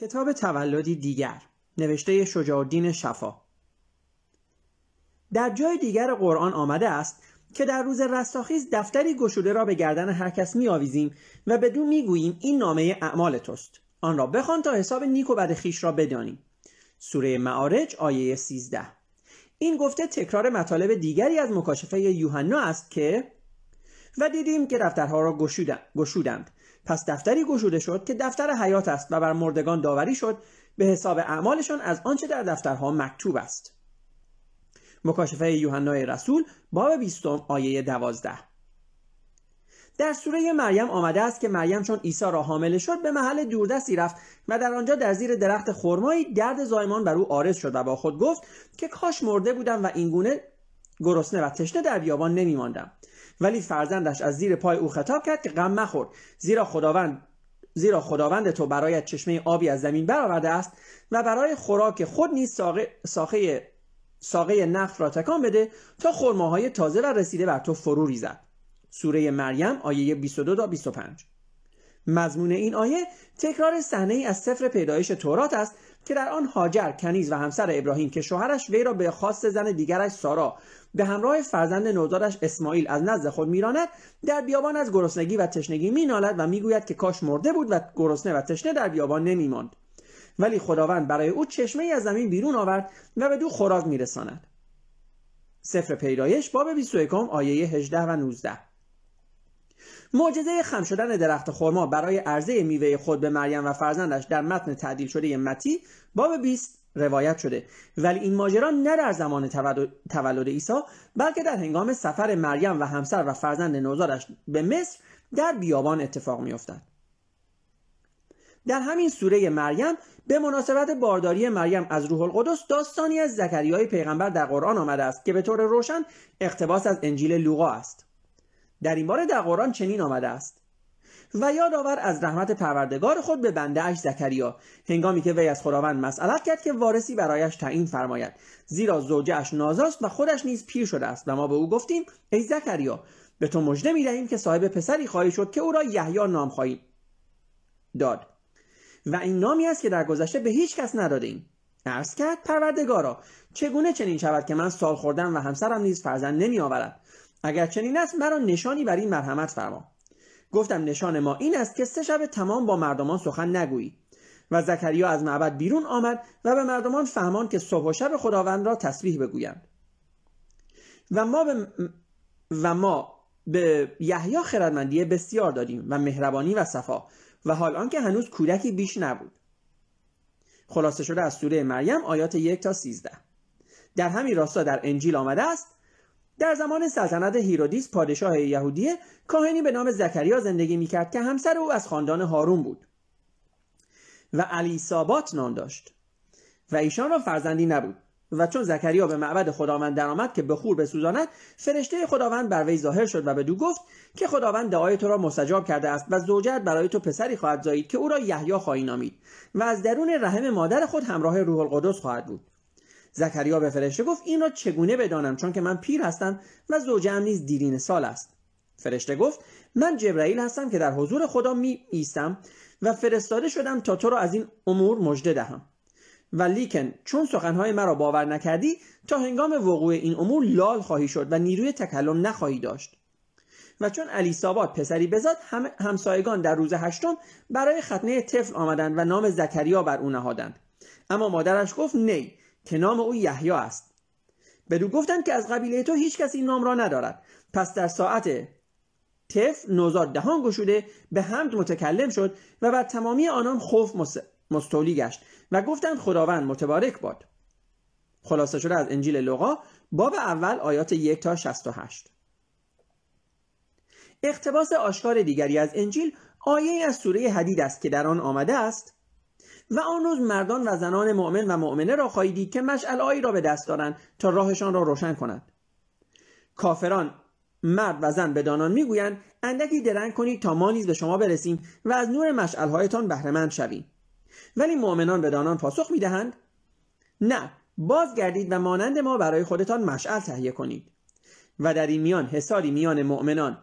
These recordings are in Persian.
کتاب تولدی دیگر نوشته شجاع الدین شفا. در جای دیگر قرآن آمده است که در روز رستاخیز دفتری گشوده را به گردن هر کس میآویزیم و بدون می‌گوییم این نامه اعمال توست. آن را بخوان تا حساب نیک و بد خیش را بدانیم. سوره معارج آیه 13 این گفته تکرار مطالب دیگری از مکاشفه یوحنا است که و دیدیم که دفترها را گشودند. پس دفتری گشوده شد که دفتر حیات است و بر مردگان داوری شد به حساب اعمالشان از آنچه در دفترها مکتوب است. مکاشفه یوحنای رسول باب بیستم آیه دوازده. در سوره مریم آمده است که مریم چون عیسی را حامله شد به محل دوردستی رفت و در آنجا در زیر درخت خرمایی درد زایمان بر او آرز شد و با خود گفت که کاش مرده بودم و اینگونه گرسنه و تشنه در بیابان نمیماندم. ولی فرزندش از زیر پای او خطاب کرد که غم مخور. زیرا خداوند زیرا خداوند تو برایت چشمه آبی از زمین برآورده است و برای خوراک خود نیز ساقه, ساقه, ساقه نخل را تکان بده تا خرماهای تازه و رسیده بر تو فرو ریزد. سوره مریم آیه 22 تا 25 مضمون این آیه تکرار صحنه ای از سفر پیدایش تورات است که در آن هاجر کنیز و همسر ابراهیم که شوهرش وی را به خواست زن دیگرش سارا به همراه فرزند نوزادش اسماعیل از نزد خود میراند در بیابان از گرسنگی و تشنگی مینالد و می‌گوید که کاش مرده بود و گرسنه و تشنه در بیابان نمیماند. ولی خداوند برای او چشمه از زمین بیرون آورد و به دو خوراک میرساند. سفر پیدایش باب 21 آیه 18 و 19 معجزه خم شدن درخت خرما برای عرضه میوه خود به مریم و فرزندش در متن تعدیل شده متی باب 20 روایت شده. ولی این ماجرا نه در زمان تولد عیسی بلکه در هنگام سفر مریم و همسر و فرزند نوزادش به مصر در بیابان اتفاق میافتد. در همین سوره مریم به مناسبت بارداری مریم از روح القدس داستانی از زکریای پیغمبر در قرآن آمده است که به طور روشن اقتباس از انجیل لوقا است. در این باره در قرآن چنین آمده است. و یادآور از رحمت پروردگار خود به بنده اش زکریا هنگامی که وی از خداوند مسئلت کرد که وارثی برایش تعیین فرماید. زیرا زوجهاش نازاست و خودش نیز پیر شده است و ما به او گفتیم ای زکریا به تو مژده می‌دهیم که صاحب پسری خواهی شد که او را یحیی نام خواهی داد. و این نامی است که در گذشته به هیچ کس نداده ایم. عرض کرد پروردگارا چگونه چنین شود که من سال خوردم و همسرم نیز فرزند نمی آورد؟ اگر چنین است مرا نشانی بر این مرحمت فرما. گفتم نشان ما این است که سه شب تمام با مردمان سخن نگویی. و زکریا از معبد بیرون آمد و به مردمان فهمان که صبح و شب خداوند را تسبیح بگویند. و ما به و ما به یحیی خردمندی بسیار دادیم و مهربانی و صفا و حال آنکه هنوز کودکی بیش نبود. خلاصه شده از سوره مریم آیات یک تا سیزده. در همین راستا در انجیل آمده است در زمان سلطنت هیرودیس پادشاه یهودیه کاهنی به نام زکریا زندگی می‌کرد که همسر او از خاندان هارون بود. و الیصابات نام داشت. و ایشان را فرزندی نبود. و چون زکریا به معبد خداوند درآمد که بخور بسوزاند فرشته خداوند بر وی ظاهر شد و بدو گفت که خداوند دعای تو را مستجاب کرده است و زوجت برای تو پسری خواهد زایید که او را یحیی خواهی نامید و از درون رحم مادر خود همراه روح القدس خواهد بود. زکریا به فرشته گفت؟ این را چگونه بدانم؟ چون که من پیر هستم و زوجم نیز دیرین سال است. فرشته گفت من جبرائیل هستم که در حضور خدا می ایستم و فرستاده شدم تا تو را از این امور مژده دهم. و لیکن چون سخنهای مرا باور نکردی تا هنگام وقوع این امور لال خواهی شد و نیروی تکلم نخواهی داشت. و چون علی سابات پسری بزاد هم همسایگان در روز هشتم برای ختنه طفل آمدند و نام زکریا بر او نهادند. اما مادرش گفت نی که نام او یحیی است. بدو گفتند که از قبیله تو هیچ کس این نام را ندارد. پس در ساعت طفل نوزاد دهان گشوده به حمد متکلم شد و بر تمامی آنان خوف مستولی گشت و گفتند خداوند متبارک باد. خلاصه شده از انجیل لوقا باب اول آیات یک تا 68 اقتباس آشکار دیگری از انجیل آیه از سوره حدید است که در آن آمده است و آن روز مردان و زنان مؤمن و مؤمنه را خواهید دید که مشعلهایی را به دست دارند تا راهشان را روشن کنند کافران مرد و زن به دانان می‌گویند اندکی درنگ کنید تا ما نیز به شما برسیم و از نور مشعلهایتان بهرهمند شویم. ولی مؤمنان به دانان پاسخ می‌دهند نه بازگردید و مانند ما برای خودتان مشعل تهیه کنید. و در این میان حساری میان مؤمنان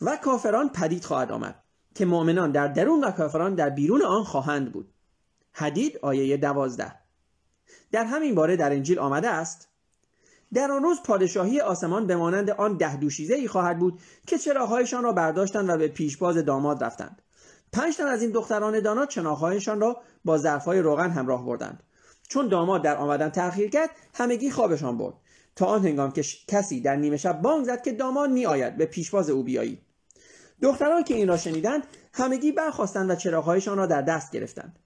و کافران پدید خواهد آمد. که مؤمنان در درون و کافران در بیرون آن خواهند بود. حدید آیه دوازده. در همین باره در انجیل آمده است در آن روز پادشاهی آسمان به مانند آن ده دوشیزه ای خواهد بود که چراغهایشان را برداشتند و به پیشباز داماد رفتند. پنج تن از این دختران دانا چناهایشان را با ظرفهای روغن همراه بردند. چون داماد در آمدن تأخیر کرد همگی خوابشان برد. تا آن هنگام که کسی در نیمه شب بانگ زد که داماد می آید به پیشواز او بیایید. دختران که این را شنیدند همگی برخواستند و چراغهایشان را در دست گرفتند.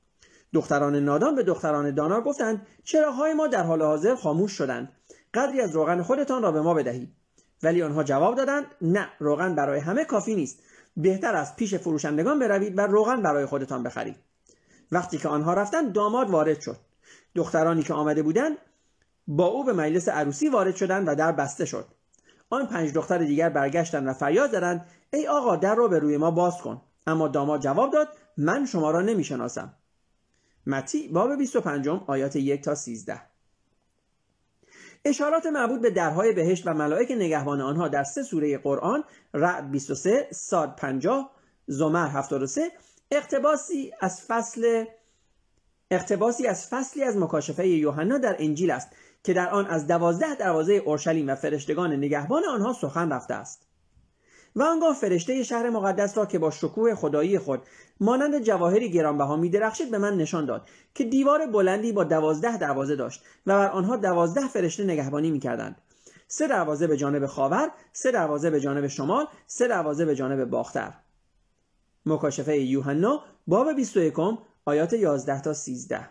دختران نادان به دختران دانا گفتند چراغهای ما در حال حاضر خاموش شدند. قدری از روغن خودتان را به ما بدهید. ولی آنها جواب دادند نه روغن برای همه کافی نیست. بهتر از پیش فروشندگان بروید و روغن برای خودتان بخرید. وقتی که آنها رفتند داماد وارد شد. دخترانی که آمده بودند با او به مجلس عروسی وارد شدند و در بسته شد. آن پنج دختر دیگر برگشتند و فریاد زدند ای آقا در رو به روی ما باز کن. اما داماد جواب داد من شما را نمی‌شناسم. متی باب 25 آیات 1 تا 13 اشارات مربوط به درهای بهشت و ملائک نگهبان آنها در سه سوره قرآن رعد 23 ساد 50 زمر 73 اقتباسی از فصل اقتباسی از فصلی از مکاشفه یوحنا در انجیل است که در آن از دوازده دروازه اورشلیم و فرشتگان نگهبان آنها سخن رفته است. و آنگاه فرشته شهر مقدس را که با شکوه خدایی خود مانند جواهری گرانبها میدرخشید به من نشان داد که دیوار بلندی با دوازده دروازه داشت و بر آنها دوازده فرشته نگهبانی می‌کردند. سه دروازه به جانب خاور سه دروازه به جانب شمال سه دروازه به جانب باختر. مکاشفه یوحنا باب 21 آیات 11 تا 13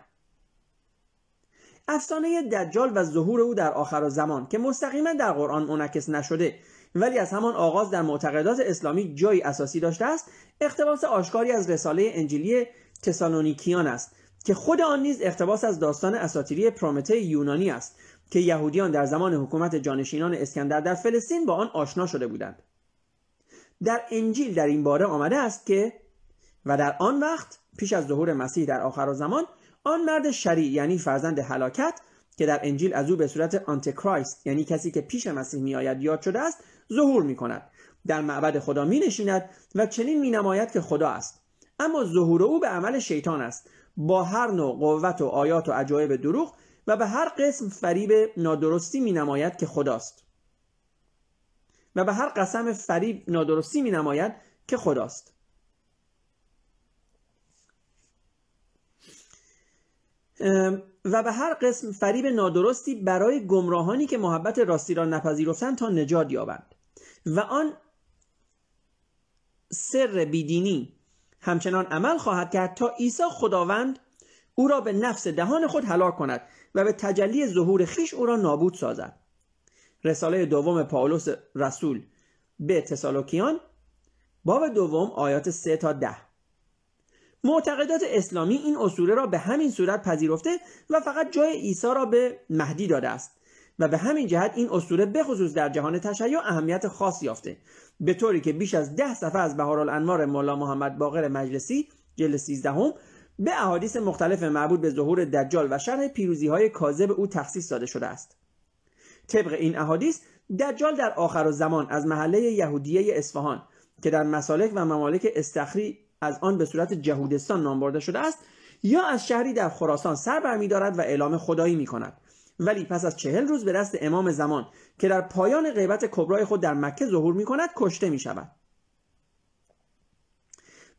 افسانه دجال و ظهور او در آخر زمان که مستقیما در قرآن منعکس نشده ولی از همان آغاز در معتقدات اسلامی جایی اساسی داشته است اقتباس آشکاری از رساله انجیلی تسالونیکیان است که خود آن نیز اقتباس از داستان اساطیری پرومته یونانی است که یهودیان در زمان حکومت جانشینان اسکندر در فلسطین با آن آشنا شده بودند. در انجیل در این باره آمده است که و در آن وقت پیش از ظهور مسیح در آخر زمان آن مرد شریر یعنی فرزند هلاکت که در انجیل از او به صورت Antichrist یعنی کسی که پیش مسیح میآید یاد شده است ظهور می کند در معبد خدا می نشیند و چنین می نماید که خدا است. اما ظهور او به عمل شیطان است. با هر نوع قوت و آیات و عجایب دروغ و به هر قسم فریب نادرستی می نماید که خداست. و به هر قسم فریب نادرستی می نماید که خداست. و به هر قسم فریب نادرستی برای گمراهانی که محبت راستی را نپذیرفتند تا نجات یابند. و آن سر بیدینی. همچنان عمل خواهد کرد تا عیسی خداوند او را به نفس دهان خود هلاک کند و به تجلی ظهور خیش او را نابود سازد. رساله دوم پاولوس رسول به تسالوکیان باب دوم آیات 3 تا ده. معتقدات اسلامی این اصوله را به همین صورت پذیرفته و فقط جای عیسی را به مهدی داده است. و به همین جهت این اصوله بخصوص در جهان تشیع اهمیت خاص یافته. به طوری که بیش از ده صفحه از بهارالانوار مولا محمد باقر مجلسی جلد 13 به احادیث مختلف مربوط به ظهور دجال و شرح پیروزی های کاذب او تخصیص داده شده است. طبق این احادیث دجال در آخر زمان از محله یهودیه اصفهان که در مسالک و ممالک استخری از آن به صورت جهودستان نام برده شده است یا از شهری در خراسان سر برمیدارد و اعلام خدایی می کند ولی پس از چهل روز به دست امام زمان که در پایان غیبت کبرای خود در مکه ظهور می کند کشته می شود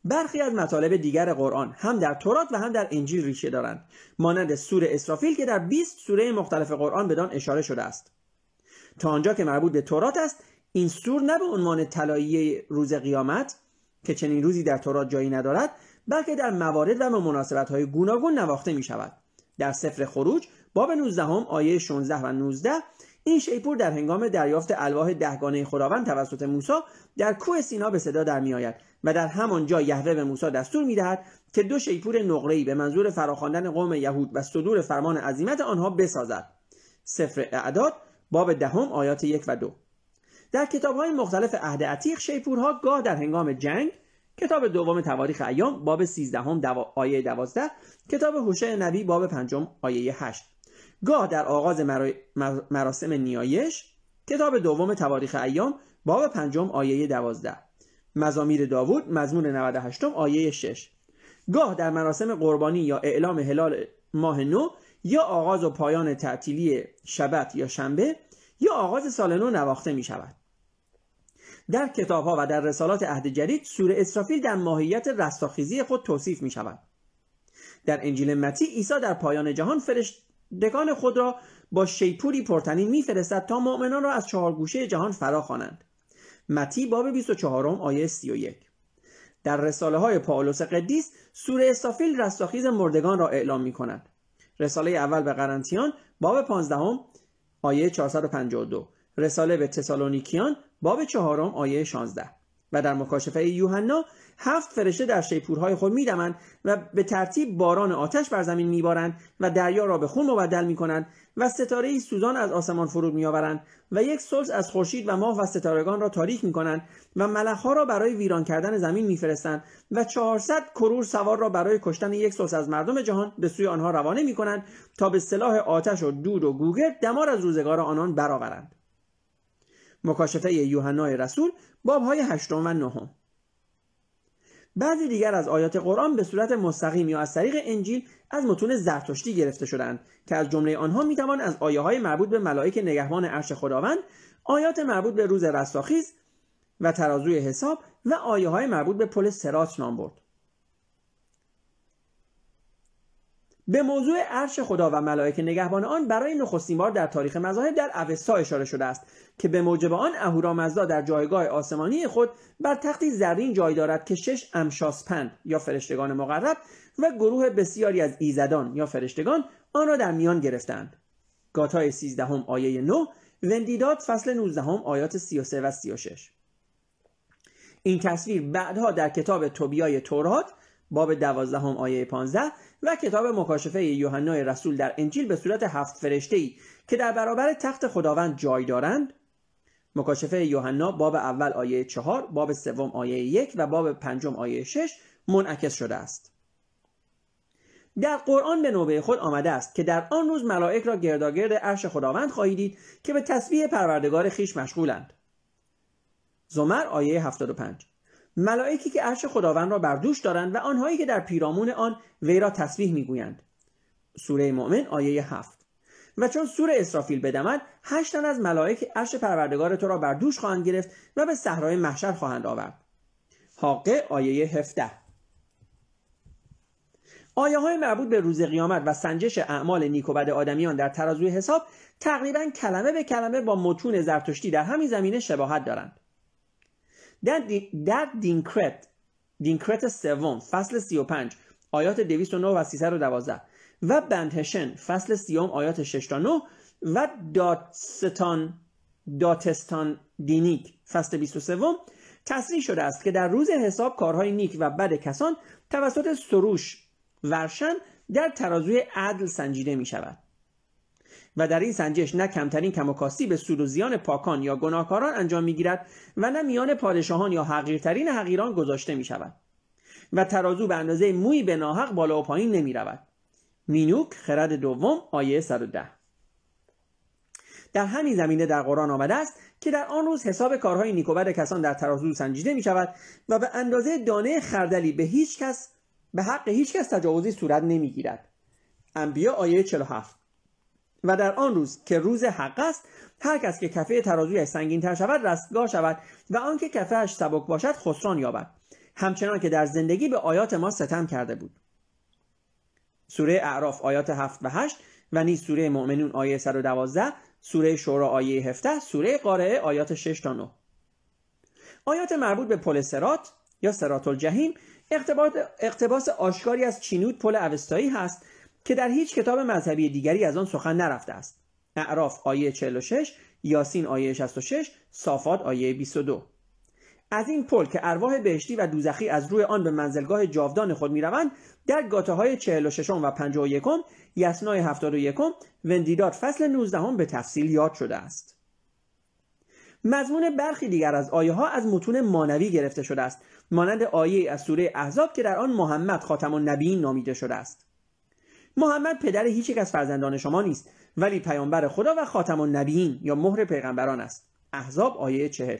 برخی از مطالب دیگر قرآن هم در تورات و هم در انجیل ریشه دارند مانند سوره اسرافیل که در 20 سوره مختلف قرآن بدان اشاره شده است. تا آنجا که مربوط به تورات است این سور نه به عنوان طلایی روز قیامت که چنین روزی در تورات جایی ندارد بلکه در موارد و مناسبت های گوناگون نواخته می شود در سفر خروج باب 19 هم آیه 16 و 19 این شیپور در هنگام دریافت الواح دهگانه خداوند توسط موسی در کوه سینا به صدا در میآید و در همان جا یهوه به موسی دستور می‌دهد که دو شیپور نقره‌ای به منظور فراخواندن قوم یهود و صدور فرمان عظیمت آنها بسازد. سفر اعداد باب دهم آیات یک و دو. در کتاب های مختلف عهد عتیق شیپورها گاه در هنگام جنگ کتاب دوم تواریخ ایام باب 13 دوا... آیه 12 کتاب هوشع نبی باب پنجم آیه 8 گاه در آغاز مراسم نیایش کتاب دوم تواریخ ایام باب پنجم آیه 12 مزامیر داوود مزمون 98 آیه 6 گاه در مراسم قربانی یا اعلام هلال ماه نو یا آغاز و پایان تعطیلی شبت یا شنبه یا آغاز سال نو نواخته می شود. در کتاب ها و در رسالات عهد جدید سوره اسرافیل در ماهیت رستاخیزی خود توصیف می شود. در انجیل متی عیسی در پایان جهان فرشتگان خود را با شیپوری پرتنین میفرستد تا مؤمنان را از چهار گوشه جهان فرا خوانند. متی باب 24 آیه 31 در رساله های پاولوس قدیس سوره استافیل رستاخیز مردگان را اعلام می کند رساله اول به قرنتیان باب 15 آیه 452 رساله به تسالونیکیان باب چهارم آیه 16 و در مکاشفه یوحنا هفت فرشته در شیپورهای خود میدمند و به ترتیب باران آتش بر زمین میبارند و دریا را به خون مبدل می‌کنند و ستاره سوزان از آسمان فرود میآورند و یک سلس از خورشید و ماه و ستارگان را تاریک می‌کنند و ملخها را برای ویران کردن زمین میفرستند و چهارصد کرور سوار را برای کشتن یک سلس از مردم جهان به سوی آنها روانه می‌کنند تا به سلاح آتش و دود و گوگرد دمار از روزگار آنان برآورند. مکاشفه یوحنای رسول بابهای هشتم و نهم. بعضی دیگر از آیات قرآن به صورت مستقیم یا از طریق انجیل از متون زرتشتی گرفته شدند که از جمله آنها می‌توان از آیه های مربوط به ملائک نگهبان عرش خداوند آیات مربوط به روز رستاخیز و ترازوی حساب و آیه های مربوط به پل سرات نام برد. به موضوع عرش خدا و ملائک نگهبان آن برای نخستین بار در تاریخ مذاهب در اوستا اشاره شده است که به موجب آن اهورامزدا در جایگاه آسمانی خود بر تختی زرین جای دارد که شش امشاسپند یا فرشتگان مقرب و گروه بسیاری از ایزدان یا فرشتگان آن را در میان گرفتند. گاتای 13 آیه 9 وندیداد فصل 19 آیات 33 و 36 این تصویر بعدها در کتاب توبیای تورات باب 12 آیه 15 و کتاب مکاشفه یوحنای رسول در انجیل به صورت هفت فرشته ای که در برابر تخت خداوند جای دارند. مکاشفه یوحنا باب اول آیه چهار باب سوم آیه یک و باب پنجم آیه شش منعکس شده است. در قرآن به نوبه خود آمده است که در آن روز ملائک را گرداگرد عرش خداوند خواهید دید که به تسبیح پروردگار خیش مشغولند. زمر آیه 75 ملائکی که عرش خداوند را بر دوش دارند و آنهایی که در پیرامون آن وی را تسبیح می‌گویند. سوره مؤمن آیه 7 و چون سور اسرافیل بدمد هشت از ملائک عرش پروردگار تو را بر دوش خواهند گرفت و به صحرای محشر خواهند آورد. حاقه آیه 17 آیه های مربوط به روز قیامت و سنجش اعمال نیک و بد آدمیان در ترازوی حساب تقریبا کلمه به کلمه با متون زرتشتی در همین زمینه شباهت دارند. در, دی در دینکرت دینکرت سوم فصل 35 آیات 209 و 312 و بندهشن فصل سیوم آیات 6 تا 9 و داتستان داتستان دینیک فصل 23 تصریح شده است که در روز حساب کارهای نیک و بد کسان توسط سروش ورشن در ترازوی عدل سنجیده می شود و در این سنجش نه کمترین کم و کاستی به سود و زیان پاکان یا گناهکاران انجام می‌گیرد و نه میان پادشاهان یا حقیرترین حقیران گذاشته می شود و ترازو به اندازه موی به ناحق بالا و پایین نمی رود مینوک خرد دوم آیه 110 در همین زمینه در قرآن آمده است که در آن روز حساب کارهای نیکوبر کسان در ترازو سنجیده می شود و به اندازه دانه خردلی به هیچ کس به حق هیچ کس تجاوزی صورت نمی گیرد انبیا آیه 47 و در آن روز که روز حق است هر کس که کفه ترازویش سنگین تر شود رستگاه شود و آنکه کفهش سبک باشد خسران یابد. همچنان که در زندگی به آیات ما ستم کرده بود. سوره اعراف آیات 7 و 8 و نیز سوره مؤمنون آیه 112 سوره شورا آیه 17 سوره قارعه آیات 6 تا 9 آیات مربوط به پل سرات یا سرات الجحیم اقتباس آشکاری از چینود پل اوستایی هست که در هیچ کتاب مذهبی دیگری از آن سخن نرفته است. اعراف آیه 46 یاسین آیه 66 صافات آیه 22 از این پل که ارواح بهشتی و دوزخی از روی آن به منزلگاه جاودان خود می‌روند در گاته های 46 و 51 یسنای 71 وندیداد فصل 19 به تفصیل یاد شده است. مضمون برخی دیگر از آیه ها از متون مانوی گرفته شده است. مانند آیه از سوره احزاب که در آن محمد خاتم النبیین نامیده شده است. محمد پدر هیچ یک از فرزندان شما نیست ولی پیامبر خدا و خاتم النبیین یا مهر پیغمبران است. احزاب آیه چهر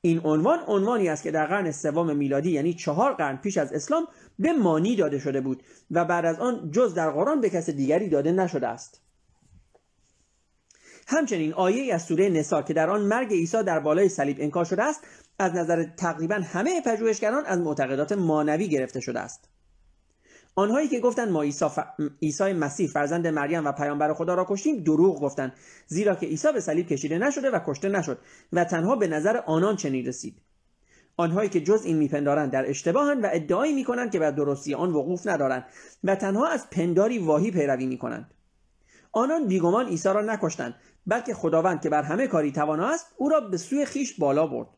این عنوان عنوانی است که در قرن سوم میلادی یعنی چهار قرن پیش از اسلام به مانی داده شده بود و بعد از آن جز در قرآن به کس دیگری داده نشده است. همچنین آیه از سوره نسا که در آن مرگ عیسی در بالای صلیب انکار شده است از نظر تقریبا همه پژوهشگران از معتقدات مانوی گرفته شده است. آنهایی که گفتند ما عیسی, مسیح فرزند مریم و پیامبر خدا را کشتیم دروغ گفتند زیرا که عیسی به صلیب کشیده نشده و کشته نشد و تنها به نظر آنان چنین رسید. آنهایی که جز این میپندارند در اشتباهند و ادعایی می‌کنند که بر درستی آن وقوف ندارند و تنها از پنداری واهی پیروی می‌کنند. آنان بیگمان عیسی را نکشتند بلکه خداوند که بر همه کاری توانا است او را به سوی خیش بالا برد.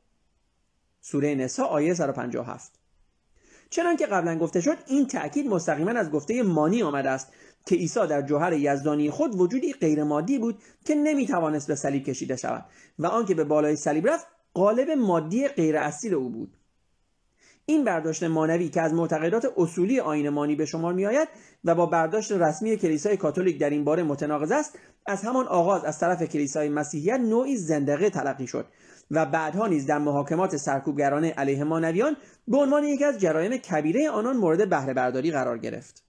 سوره نسا آیه 157 چنان که قبلا گفته شد این تأکید مستقیما از گفته مانی آمده است که عیسی در جوهر یزدانی خود وجودی غیرمادی بود که نمی‌توانست به صلیب کشیده شود و آنکه به بالای صلیب رفت قالب مادی غیر اصیل او بود. این برداشت مانوی که از معتقدات اصولی آین مانی به شمار می آید و با برداشت رسمی کلیسای کاتولیک در این باره متناقض است از همان آغاز از طرف کلیسای مسیحیت نوعی زندقه تلقی شد و بعدها نیز در محاکمات سرکوبگران علیه مانویان به عنوان یکی از جرایم کبیره آنان مورد بهره برداری قرار گرفت.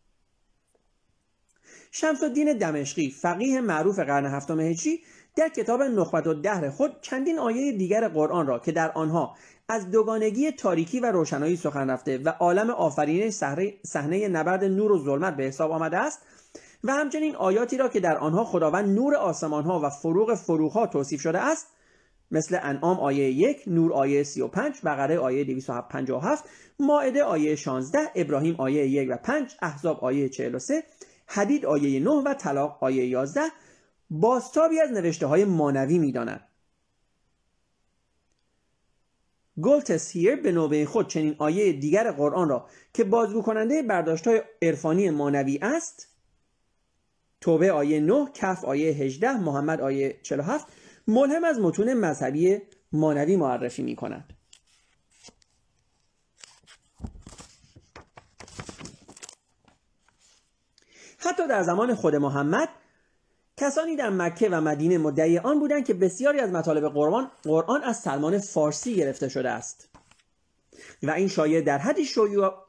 شمس الدین دمشقی فقیه معروف قرن هفتم هجری در کتاب نخبت و دهر خود چندین آیه دیگر قرآن را که در آنها از دوگانگی تاریکی و روشنایی سخن رفته و عالم آفرینش صحنه نبرد نور و ظلمت به حساب آمده است و همچنین آیاتی را که در آنها خداوند نور آسمان ها و فروغ فروغ توصیف شده است مثل انعام آیه یک نور آیه 35 بقره آیه 257 ماعده آیه 16 ابراهیم آیه 1 و 5 احزاب آیه 43 حدید آیه 9 و طلاق آیه 11 باستابی از نوشته های مانوی می داند. گلتسهیر به نوبه خود چنین آیه دیگر قرآن را که بازگو کننده برداشت های عرفانی مانوی است توبه آیه 9 کف آیه 18 محمد آیه 47 ملهم از متون مذهبی مانوی معرفی می کند حتی در زمان خود محمد کسانی در مکه و مدینه مدعی آن بودند که بسیاری از مطالب قرآن قرآن از سلمان فارسی گرفته شده است. و این شایعه در حدی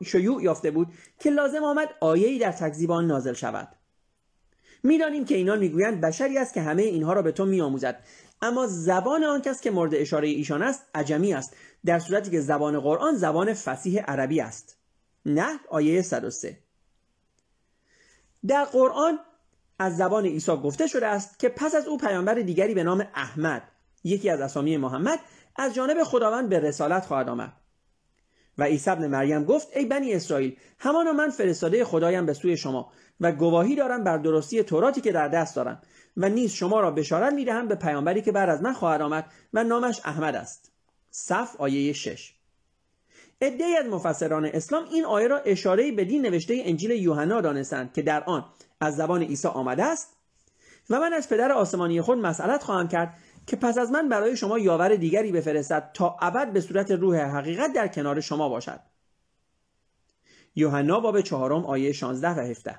شیوع یافته بود که لازم آمد آیه‌ای در تکذیب آن نازل شود. می‌دانیم که اینان می‌گویند بشری است که همه اینها را به تو میآموزد. اما زبان آن کس که مورد اشاره ایشان است عجمی است. در صورتی که زبان قرآن زبان فسیح عربی است. نه آیه 103 در قرآن از زبان عیسی گفته شده است که پس از او پیامبر دیگری به نام احمد یکی از اسامی محمد از جانب خداوند به رسالت خواهد آمد. و عیسی ابن مریم گفت ای بنی اسرائیل همانا من فرستاده خدایم به سوی شما و گواهی دارم بر درستی توراتی که در دست دارم و نیز شما را بشارت می‌دهم به پیامبری که بعد از من خواهد آمد و نامش احمد است. صف آیه 6 عدهای از مفسران اسلام این آیه را اشاره به دین نوشته انجیل یوحنا دانستند که در آن از زبان عیسی آمده است. و من از پدر آسمانی خود مسئلت خواهم کرد که پس از من برای شما یاور دیگری بفرستد تا ابد به صورت روح حقیقت در کنار شما باشد. یوحنا باب چهارم آیه 16 و 17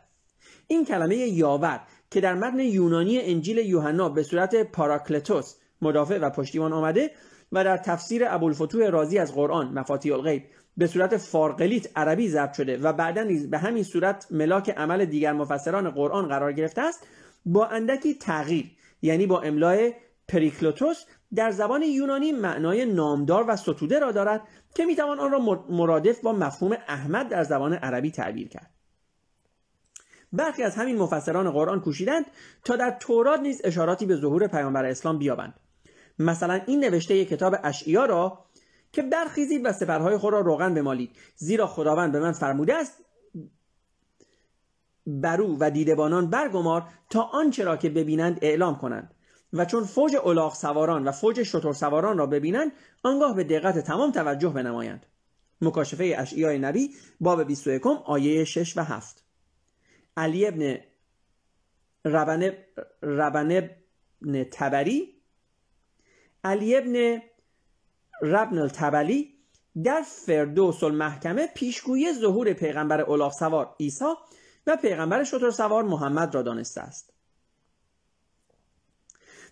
این کلمه یاور که در متن یونانی انجیل یوحنا به صورت پاراکلتوس مدافع و پشتیبان آمده و در تفسیر ابوالفتوح رازی از قرآن مفاتی الغیب به صورت فارقلیت عربی ضبط شده و بعدا نیز به همین صورت ملاک عمل دیگر مفسران قرآن قرار گرفته است با اندکی تغییر یعنی با املای پریکلوتوس در زبان یونانی معنای نامدار و ستوده را دارد که می‌توان آن را مرادف با مفهوم احمد در زبان عربی تعبیر کرد. برخی از همین مفسران قرآن کوشیدند تا در تورات نیز اشاراتی به ظهور پیامبر اسلام بیابند. مثلا این نوشته کتاب اشعیا را که برخیزید و سپرهای خود را روغن بمالید زیرا خداوند به من فرموده است برو و دیدبانان برگمار تا آنچه را که ببینند اعلام کنند. و چون فوج الاغ سواران و فوج شتر سواران را ببینند آنگاه به دقت تمام توجه بنمایند. مکاشفه اشعیای نبی باب 21 آیه 6 و 7 علی ابن ربن ربن تبری علی ابن ربن التبلی در فردوس المحکمه پیشگویی ظهور پیغمبر الاغ سوار عیسی و پیغمبر شتر سوار محمد را دانسته است.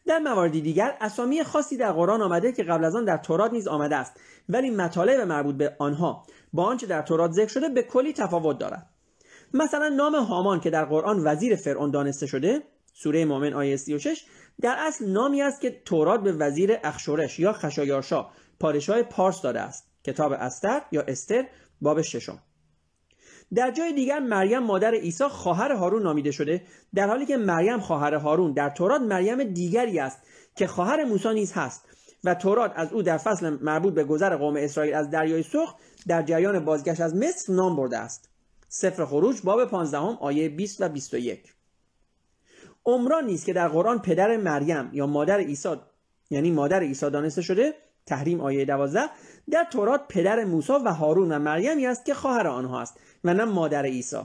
در مواردی دیگر اسامی خاصی در قرآن آمده که قبل از آن در تورات نیز آمده است ولی مطالب مربوط به آنها با آنچه در تورات ذکر شده به کلی تفاوت دارد. مثلا نام هامان که در قرآن وزیر فرعون دانسته شده سوره مؤمن آیه 36 در اصل نامی است که تورات به وزیر اخشورش یا خشایارشا پادشاه پارس داده است. کتاب استر یا استر باب ششم. در جای دیگر مریم مادر عیسی خواهر هارون نامیده شده در حالی که مریم خواهر هارون در تورات مریم دیگری است که خواهر موسی نیز هست و تورات از او در فصل مربوط به گذر قوم اسرائیل از دریای سرخ در جریان بازگشت از مصر نام برده است. سفر خروج باب 15 آیه 20 و 21 عمران نیست که در قرآن پدر مریم یا مادر عیسی یعنی مادر عیسی دانسته شده تحریم آیه 12 در تورات پدر موسی و هارون و مریمی است که خواهر آنها است. و نه مادر عیسی.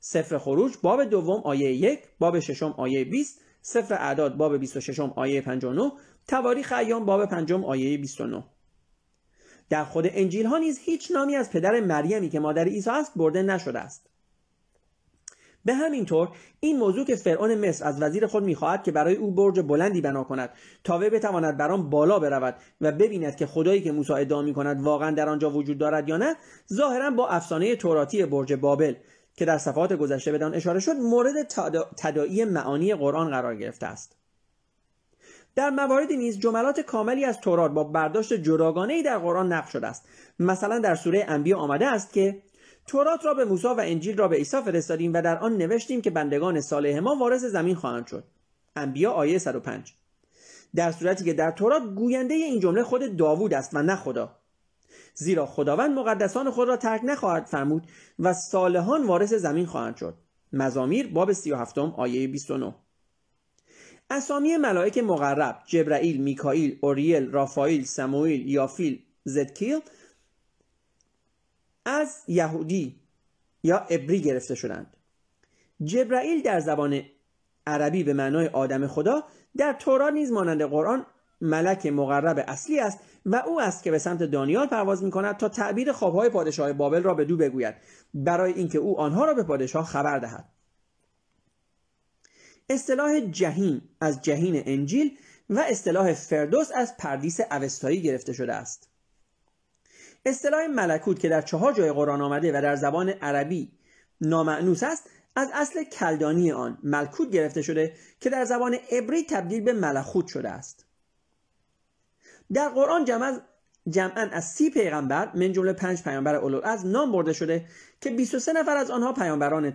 سفر خروج باب دوم آیه یک باب ششم آیه 20 سفر اعداد باب 26 آیه 59 تواریخ ایام باب پنجم آیه 29 در خود انجیل ها نیز هیچ نامی از پدر مریمی که مادر عیسی است برده نشده است. به همین طور این موضوع که فرعون مصر از وزیر خود می‌خواهد که برای او برج بلندی بنا کند تا وی بتواند بر آن بالا برود و ببیند که خدایی که موسی ادعا می‌کند واقعا در آنجا وجود دارد یا نه ظاهرا با افسانه توراتی برج بابل که در صفحات گذشته بدان اشاره شد مورد تداعی معانی قرآن قرار گرفته است. در مواردی نیز جملات کاملی از تورات با برداشت جداگانه ای در قرآن نقل شده است. مثلا در سوره انبیا آمده است که تورات را به موسی و انجیل را به عیسی فرستادیم و در آن نوشتیم که بندگان صالح ما وارث زمین خواهند شد. انبیا آیه 105 در صورتی که در تورات گوینده این جمله خود داوود است و نه خدا. زیرا خداوند مقدسان خود را ترک نخواهد فرمود و صالحان وارث زمین خواهند شد. مزامیر باب 37 آیه 29 اسامی ملائک مقرب جبرائیل، میکائیل، اوریل، رافائیل، سموئیل، یافیل، زدکیل از یهودی یا عبری گرفته شدند. جبرائیل در زبان عربی به معنای آدم خدا در تورات نیز مانند قرآن ملک مقرب اصلی است و او است که به سمت دانیال پرواز می کند تا تعبیر خوابهای پادشاه بابل را به دو بگوید برای اینکه او آنها را به پادشاه خبر دهد. اصطلاح جهین از جهین انجیل و اصطلاح فردوس از پردیس اوستایی گرفته شده است. اصطلاح ملکوت که در چهار جای قرآن آمده و در زبان عربی نامعنوس است از اصل کلدانی آن ملکوت گرفته شده که در زبان عبری تبدیل به ملخوت شده است. در قرآن جمع جمعا از سی پیغمبر من جمله پنج پیامبر از نام برده شده که 23 نفر از آنها پیامبران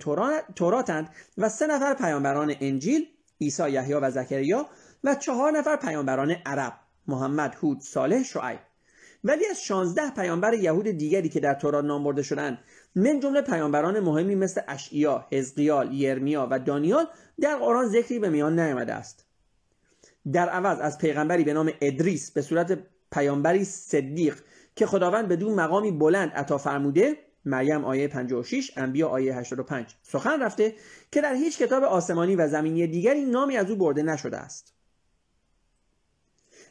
توراتند و سه نفر پیامبران انجیل عیسی یحیی و زکریا و چهار نفر پیامبران عرب محمد هود صالح شعیب. ولی از 16 پیامبر یهود دیگری که در تورات نام برده شدند من جمله پیامبران مهمی مثل اشعیا، حزقیال، یرمیا و دانیال در قرآن ذکری به میان نیامده است. در عوض از پیغمبری به نام ادریس به صورت پیامبری صدیق که خداوند بدون مقامی بلند عطا فرموده مریم آیه 56 انبیا آیه 85 سخن رفته که در هیچ کتاب آسمانی و زمینی دیگری نامی از او برده نشده است.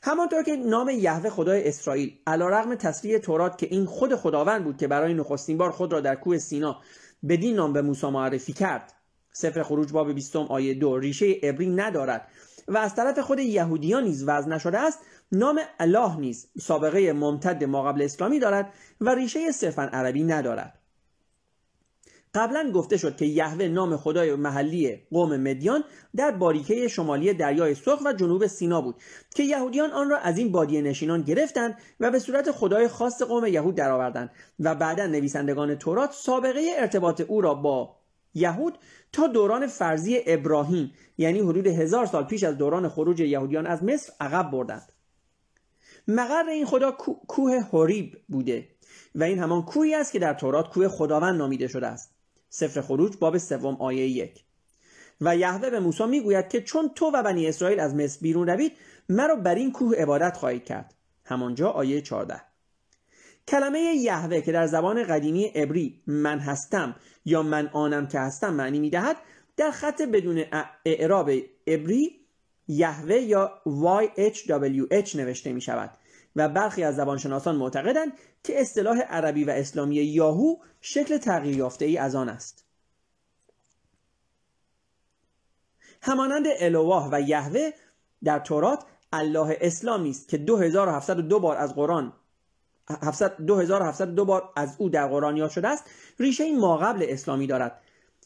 همانطور که نام یهوه خدای اسرائیل علا رغم تصریح تورات که این خود خداوند بود که برای نخستین بار خود را در کوه سینا بدین نام به موسی معرفی کرد. سفر خروج باب 20 آیه دو ریشه عبری ندارد و از طرف خود یهودیان نیز وضع نشده است. نام الله نیز سابقه ممتد ما قبل اسلامی دارد و ریشه صرفا عربی ندارد. قبلا گفته شد که یهوه نام خدای محلی قوم مدیان در باریکه شمالی دریای سرخ و جنوب سینا بود که یهودیان آن را از این بادیه نشینان گرفتند و به صورت خدای خاص قوم یهود درآوردند و بعدا نویسندگان تورات سابقه ارتباط او را با یهود تا دوران فرضی ابراهیم یعنی حدود هزار سال پیش از دوران خروج یهودیان از مصر عقب بردند. مقر این خدا کوه هوریب بوده و این همان کوهی است که در تورات کوه خداوند نامیده شده است. سفر خروج باب سوم آیه یک. و یهوه به موسی می‌گوید که چون تو و بنی اسرائیل از مصر بیرون روید مرا بر این کوه عبادت خواهید کرد. همانجا آیه 14 کلمه یهوه که در زبان قدیمی عبری من هستم یا من آنم که هستم معنی می‌دهد در خط بدون اعراب عبری یهوه یا YHWH نوشته می شود و برخی از زبانشناسان معتقدند که اصطلاح عربی و اسلامی یاهو شکل تغییر یافته ای از آن است. همانند الواه و یهوه در تورات الله اسلامی است که 2702 بار از قرآن 2702 بار از او در قرآن یاد شده است ریشه ما قبل اسلامی دارد.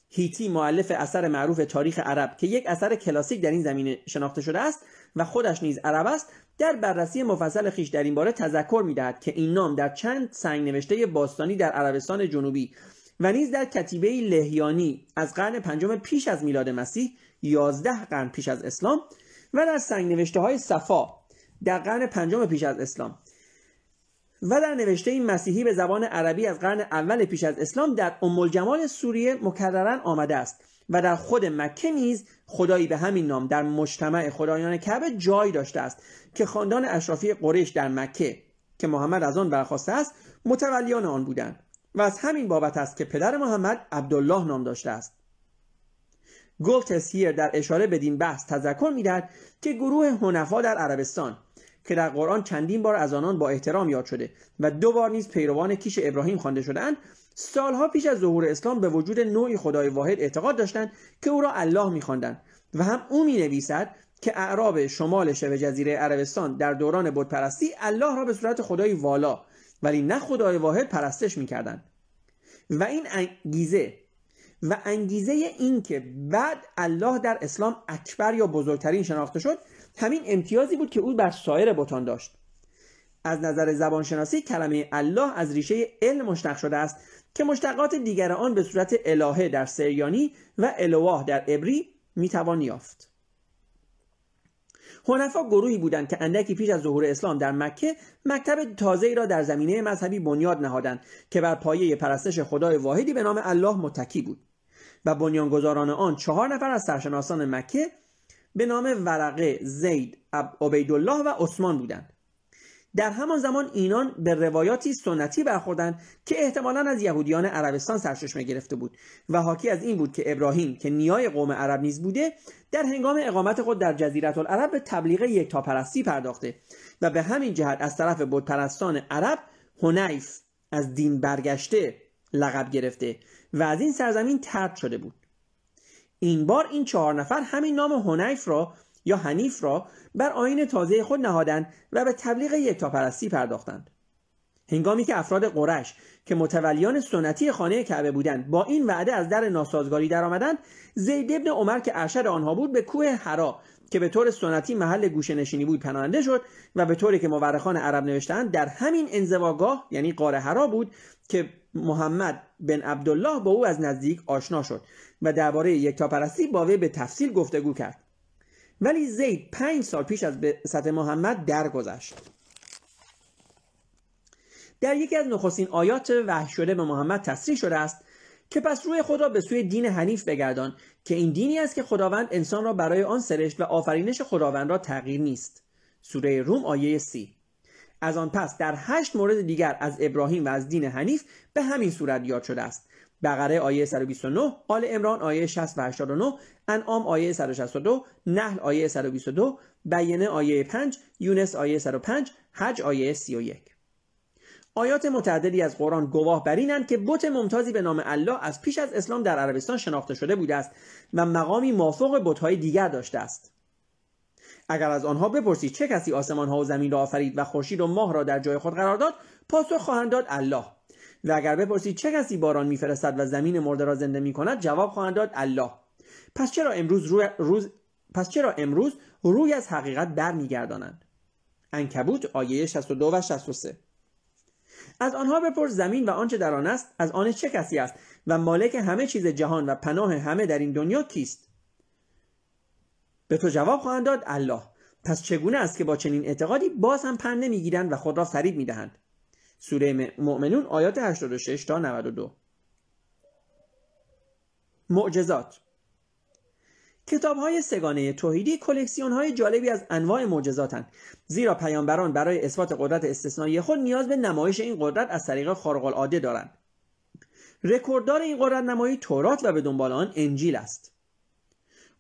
هیتی معلف اثر معروف تاریخ عرب که یک اثر کلاسیک در این زمینه شناخته شده است و خودش نیز عرب است در بررسی مفصل خیش در این باره تذکر می‌دهد که این نام در چند سنگ نوشته باستانی در عربستان جنوبی و نیز در کتیبه لهیانی از قرن پنجم پیش از میلاد مسیح یازده قرن پیش از اسلام و در سنگ نوشته های صفا در قرن پنجم پیش از اسلام و در نوشته مسیحی به زبان عربی از قرن اول پیش از اسلام در ام الجمال سوریه مکررا آمده است و در خود مکه نیز خدایی به همین نام در مجتمع خدایان کعبه جای داشته است که خاندان اشرافی قریش در مکه که محمد از آن برخواسته است متولیان آن بودند. و از همین بابت است که پدر محمد عبدالله نام داشته است. گولتس هیر در اشاره بدین بحث تذکر می‌دهد که گروه هنفا در عربستان که در قرآن چندین بار از آنان با احترام یاد شده و دو بار نیز پیروان کیش ابراهیم خوانده شدهاند سالها پیش از ظهور اسلام به وجود نوعی خدای واحد اعتقاد داشتند که او را الله میخواندند و هم او می نویسد که اعراب شمال شبه جزیره عربستان در دوران بتپرستی الله را به صورت خدای والا ولی نه خدای واحد پرستش می‌کردند. و این انگیزه و انگیزه این که بعد الله در اسلام اکبر یا بزرگترین شناخته شد همین امتیازی بود که او بر سایر بتان داشت. از نظر زبانشناسی کلمه الله از ریشه علم مشتق شده است که مشتقات دیگر آن به صورت الهه در سریانی و الواه در عبری می‌توان یافت. هنفا گروهی بودند که اندکی پیش از ظهور اسلام در مکه مکتب تازه‌ای را در زمینه مذهبی بنیاد نهادند که بر پایه پرستش خدای واحدی به نام الله متکی بود و بنیانگذاران آن چهار نفر از سرشناسان مکه به نام ورقه زید عبیدالله و عثمان بودند. در همان زمان اینان به روایاتی سنتی برخوردند که احتمالا از یهودیان عربستان سرچشمه گرفته بود و حاکی از این بود که ابراهیم که نیای قوم عرب نیز بوده در هنگام اقامت خود در جزیره العرب به تبلیغ یکتاپرستی پرداخته و به همین جهت از طرف بتپرستان عرب هنیف از دین برگشته لقب گرفته و از این سرزمین ترد شده بود. این بار این چهار نفر همین نام هنیف را یا حنیف را بر آین تازه خود نهادند و به تبلیغ یکتاپرستی پرداختند. هنگامی که افراد قرش که متولیان سنتی خانه کعبه بودند با این وعده از در ناسازگاری درآمدند زید ابن عمر که ارشد آنها بود به کوه حرا که به طور سنتی محل گوشه نشینی بود پناهنده شد و به طوری که مورخان عرب نوشتند در همین انزواگاه یعنی قار حرا بود که محمد بن عبدالله با او از نزدیک آشنا شد و درباره یکتاپرستی با وی به تفصیل گفتگو کرد. ولی زید پنج سال پیش از سطح محمد درگذشت. در یکی از نخستین آیات وحی شده به محمد تصریح شده است که پس روی خود را به سوی دین حنیف بگردان که این دینی است که خداوند انسان را برای آن سرشت و آفرینش خداوند را تغییر نیست. سوره روم آیه سی. از آن پس در هشت مورد دیگر از ابراهیم و از دین حنیف به همین صورت یاد شده است. بقره آیه 129 آل امران آیه 60 و 89 انعام آیه 162 نحل آیه 122 بیانه آیه 5 یونس آیه 105 حج آیه 31 آیات متعددی از قرآن گواه بر اینند که بت ممتازی به نام الله از پیش از اسلام در عربستان شناخته شده بوده است و مقامی مافوق بتهای دیگر داشته است. اگر از آنها بپرسید چه کسی آسمان ها و زمین را آفرید و خورشید و ماه را در جای خود قرار داد پاسخ خواهند داد الله. و اگر بپرسید چه کسی باران میفرستد و زمین مرده را زنده می کند جواب خواهند داد الله. پس چرا امروز روی روز پس چرا امروز روی از حقیقت برمیگردانند؟ انکبوت آیه 62 و 63 از آنها بپرس زمین و آنچه در آن است از آن چه کسی است؟ و مالک همه چیز جهان و پناه همه در این دنیا کیست؟ به تو جواب خواهند داد الله. پس چگونه است که با چنین اعتقادی باز هم پن نمی‌گیرند و خود را فریب می‌دهند؟ سوره مؤمنون آیات 86 تا 92 معجزات. کتاب های سگانه توحیدی کلکسیون های جالبی از انواع معجزاتند زیرا پیامبران برای اثبات قدرت استثنایی خود نیاز به نمایش این قدرت از طریق خارق العاده دارند. رکورددار این قدرت نمایی تورات و به دنبال آن انجیل است.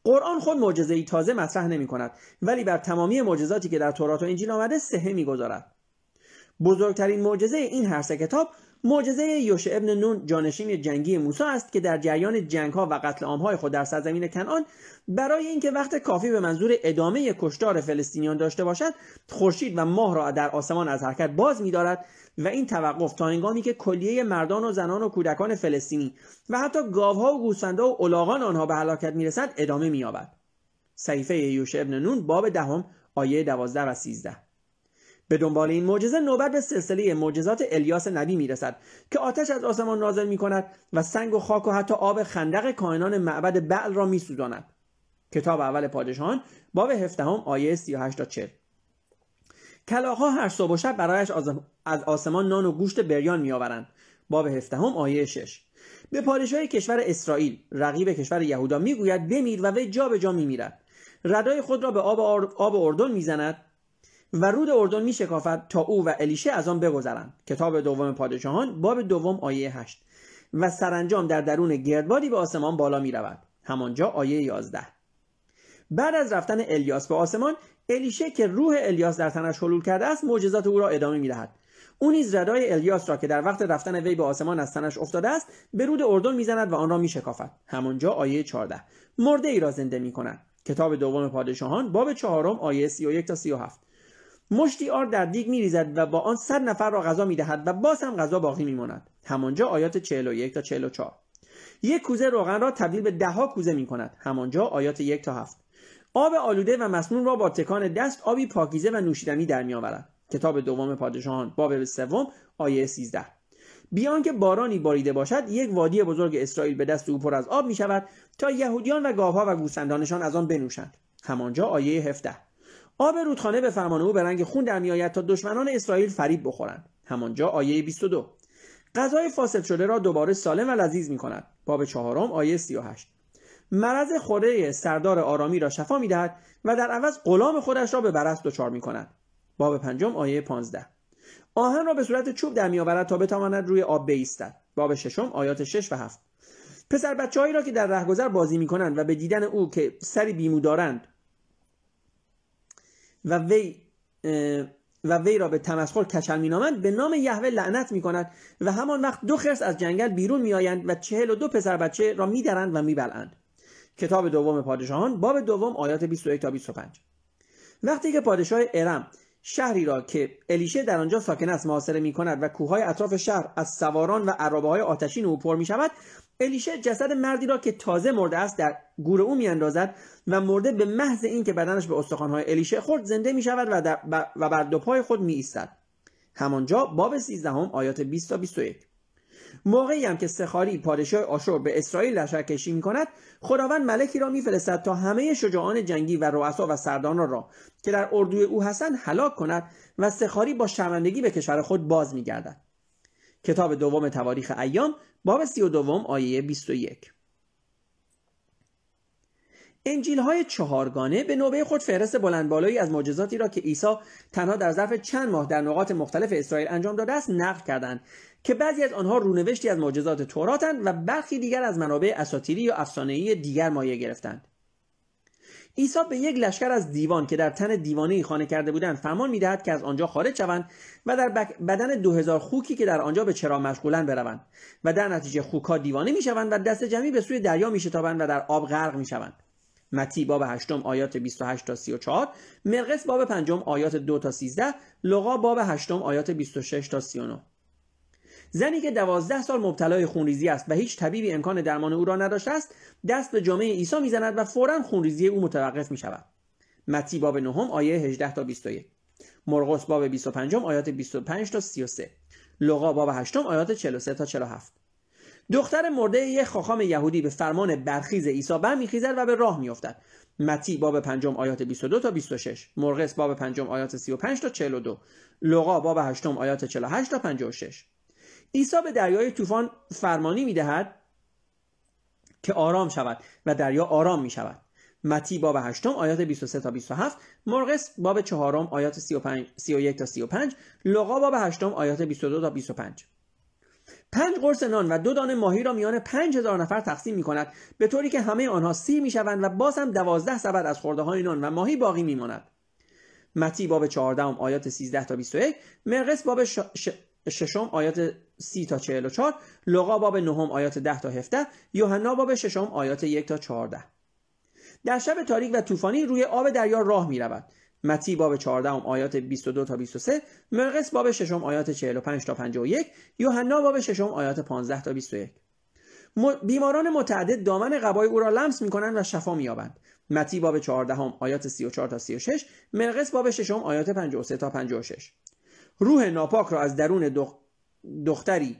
قرآن خود معجزه ای تازه مطرح نمی کند ولی بر تمامی معجزاتی که در تورات و انجیل آمده سهه می‌گذارد. بزرگترین معجزه این هر سه کتاب معجزه یوشع ابن نون جانشین جنگی موسی است که در جریان جنگ ها و قتل عامهای خود در سرزمین کنعان برای اینکه وقت کافی به منظور ادامه کشتار فلسطینیان داشته باشد خورشید و ماه را در آسمان از حرکت باز می‌دارد و این توقف تا هنگامی که کلیه مردان و زنان و کودکان فلسطینی و حتی گاوها و گوسفندها و الاغان آنها به هلاکت می‌رسد ادامه می‌یابد. صحیفه یوشع ابن نون باب دهم آیه 12 و 13 به دنبال این معجزه نوبت به سلسله معجزات الیاس نبی می‌رسد که آتش از آسمان نازل می کند و سنگ و خاک و حتی آب خندق کاهنان معبد بعل را میسوزاند. کتاب اول پادشاهان باب هفدهم آیه 38 تا 40 کلاغها هر صبح و شب برایش از آسمان نان و گوشت بریان میآورند. باب هفدهم آیه 6 به پادشاه کشور اسرائیل رقیب کشور یهودا می‌گوید بمیر و وی جا به جا میمیرد. ردای خود را به آب, آب اردن می‌زند. و رود اردن می شکافد تا او و الیشه از آن بگذرند. کتاب دوم پادشاهان باب دوم آیه 8 و سرانجام در درون گردبادی به آسمان بالا می رود. همانجا آیه 11 بعد از رفتن الیاس به آسمان الیشه که روح الیاس در تنش حلول کرده است معجزات او را ادامه می دهد. او نیز ردای الیاس را که در وقت رفتن وی به آسمان از تنش افتاده است به رود اردن می‌زند و آن را میشکافد همانجا آیه 14 مرده ای را زنده می کند. کتاب دوم پادشاهان باب چهارم آیه 31 تا 37 مشتی آرد در دیگ میریزد و با آن صد نفر را غذا می‌دهد و باز هم غذا باقی میماند. همانجا آیات 41 تا 44 یک کوزه روغن را تبدیل به دهها کوزه می کند همانجا آیات یک تا هفت. آب آلوده و مسنون را با تکان دست آبی پاکیزه و نوشیدنی در می آورد کتاب دوم پادشاهان باب سوم آیه 13 بیان که بارانی باریده باشد یک وادی بزرگ اسرائیل به دست او پر از آب می شود تا یهودیان و گاوها و گوسفندانشان از آن بنوشند. همانجا آیه 17 آب رودخانه به فرمان او به رنگ خون در میآید تا دشمنان اسرائیل فریب بخورند. همانجا آیه 22 غذای فاسد شده را دوباره سالم و لذیذ می کند باب چهارم آیه 38 مرض خوره سردار آرامی را شفا می دهد و در عوض غلام خودش را به برست دچار می کند باب پنجم آیه 15 آهن را به صورت چوب در میآورد تا بتواند روی آب بایستد باب ششم آیات 6 و 7 پسر بچههایی را که در رهگذر بازی می کنند و به دیدن او که سری بیمو دارند و وی و وی را به تمسخر کچل مینامند به نام یهوه لعنت می کند و همان وقت دو خرس از جنگل بیرون میآیند و چهل و دو پسر بچه را میدرند و میبلند کتاب دوم پادشاهان باب دوم آیات 21 تا 25 وقتی که پادشاه ارم شهری را که الیشه در آنجا ساکن است محاصره می کند و کوههای اطراف شهر از سواران و عرابه های آتشین او پر می شود الیشه جسد مردی را که تازه مرده است در گور او میاندازد و مرده به محض اینکه بدنش به استخوانهای الیشه خورد زنده می شود و, و بر دو پای خود می ایستد همانجا باب 13 هم آیات 20 تا 21 موقعی هم که سخاری پادشاه آشور به اسرائیل لشکر کشی می کند خداوند ملکی را میفرستد تا همه شجاعان جنگی و رؤسا و سردانان را که در اردوی او هستند هلاک کند و سخاری با شرمندگی به کشور خود باز میگردد. کتاب دوم تواریخ ایام باب سی و دوم آیه 21 انجیل های چهارگانه به نوبه خود فهرست بلندبالایی از معجزاتی را که عیسی تنها در ظرف چند ماه در نقاط مختلف اسرائیل انجام داده است نقل کردند که بعضی از آنها رونوشتی از معجزات توراتند و برخی دیگر از منابع اساطیری یا افسانه‌ای دیگر مایه گرفتند. عیسی به یک لشکر از دیوان که در تن دیوانه خانه کرده بودند فرمان می‌دهد که از آنجا خارج شوند و در بدن دو خوکی که در آنجا به چرا مشغولند بروند و در نتیجه خوکها دیوانه می‌شوند و دست جمعی به سوی دریا میشتابند و در آب غرق می‌شوند. متی باب هشتم آیات 28 تا 34 مرقس باب پنجم آیات 2 تا 13 لغا باب هشتم آیات 26 تا 39 زنی که دوازده سال مبتلای خونریزی است و هیچ طبیبی امکان درمان او را نداشته است دست به جامعه عیسی می‌زند و فورا خونریزی او متوقف می شود متی باب نهم آیه 18 تا 21 مرقس باب 25 آیات 25 تا 33 لوقا باب 8 آیات 43 تا 47 دختر مرده یک خاخام یهودی به فرمان برخیز عیسی برمیخیزد و به راه میافتد. متی باب پنجم آیات 22 تا 26 مرقس باب پنجم آیات 35 تا 42 لوقا باب هشتم آیات 48 تا 56 عیسی به دریای طوفان فرمانی می‌دهد که آرام شود و دریا آرام می شود متی باب هشتم آیات 23 تا 27 مرقس باب چهارم آیات 35 31 تا 35 لوقا باب هشتم آیات 22 تا 25 پنج. قرص نان و دو دانه ماهی را میان پنج هزار نفر تقسیم می کند به طوری که همه آنها سیر می شوند و باز هم دوازده سبد از خورده های نان و ماهی باقی می ماند متی باب 14 آیات 13 تا 21 مرقس باب ش... ششم آیات سی تا 44 لوقا باب نهم آیات 10 تا 17 یوحنا باب ششم آیات 1 تا 14 در شب تاریک و طوفانی روی آب دریا راه می رود. متی باب 14 آیات 22 تا 23 مرقس باب ششم آیات 45 تا 51 یوحنا باب ششم آیات 15 تا 21 بیماران متعدد دامن قبای او را لمس می‌کنند و شفا مییابند متی باب 14 آیات 34 تا 36 مرقس باب ششم آیات 53 تا 56 روح ناپاک را از درون دختری.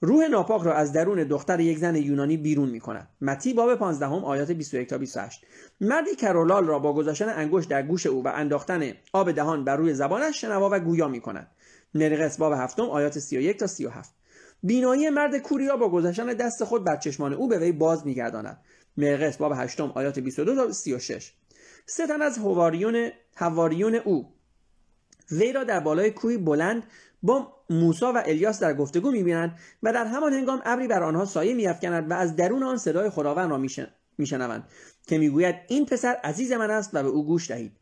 روح ناپاک را از درون دختر یک زن یونانی بیرون می کند. متی باب 15 آیات 21 تا 28 مردی کرولال را با گذاشتن انگشت در گوش او و انداختن آب دهان بر روی زبانش شنوا و گویا می کند. نرقس باب 7 آیات 31 تا 37 بینایی مرد کوری را با گذاشتن دست خود بر چشمان او به وی باز میگرداند. مرقس باب 8 آیات 22 تا 36 سه تن از هواریون هواریون او. وی را در بالای کوی بلند با موسا و الیاس در گفتگو می‌بینند و در همان هنگام ابری بر آنها سایه میافکند و از درون آن صدای خداوند را میشنوند که می‌گوید این پسر عزیز من است و به او گوش دهید.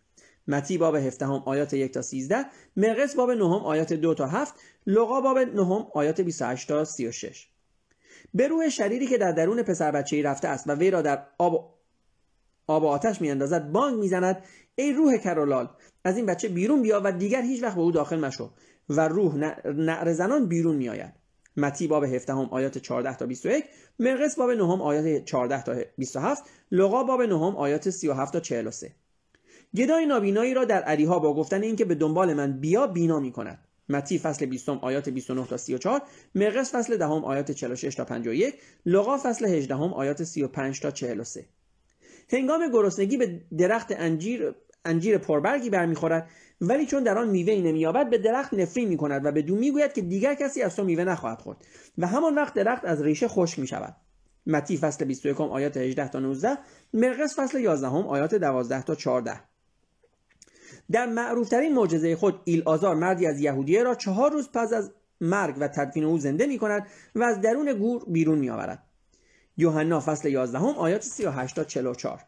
متی باب 17 آیات 1 تا 13 مرقس باب 9 آیات 2 تا 7 لقا باب 9 آیات 28 تا 36 به روح شریری که در درون پسر بچه‌ای رفته است و وی را در آب آب و آتش میاندازد بانگ می‌زند ای روح کرولال از این بچه بیرون بیا و دیگر هیچ وقت به او داخل مشو. و روح نعر زنان بیرون میآید. متی باب 17 آیات 14 تا 21 مرقس باب 9 آیات 14 تا 27 لقا باب 9 آیات 37 تا 43 گدای نابینایی را در علیها با گفتن اینکه به دنبال من بیا بینا می کند متی فصل 20 آیات 29 تا 34 مرقس فصل دهم آیات 46 تا 51 لقا فصل 18 آیات 35 تا 43 هنگام گرسنگی به درخت انجیر انجیر پربرگی برمیخورد ولی چون در آن میوه نمییابد به درخت نفرین می‌کند و به دو می‌گوید که دیگر کسی از تو میوه نخواهد خورد. و همان وقت درخت از ریشه خشک می‌شود. متی فصل 21 آیات 18 تا 19 مرقس فصل 11 آیات 12 تا 14 در معروفترین معجزه خود ایل آزار مردی از یهودیه را چهار روز پس از مرگ و تدفین او زنده می کند و از درون گور بیرون می آورد. یوحنا فصل 11 آیات 38 تا 44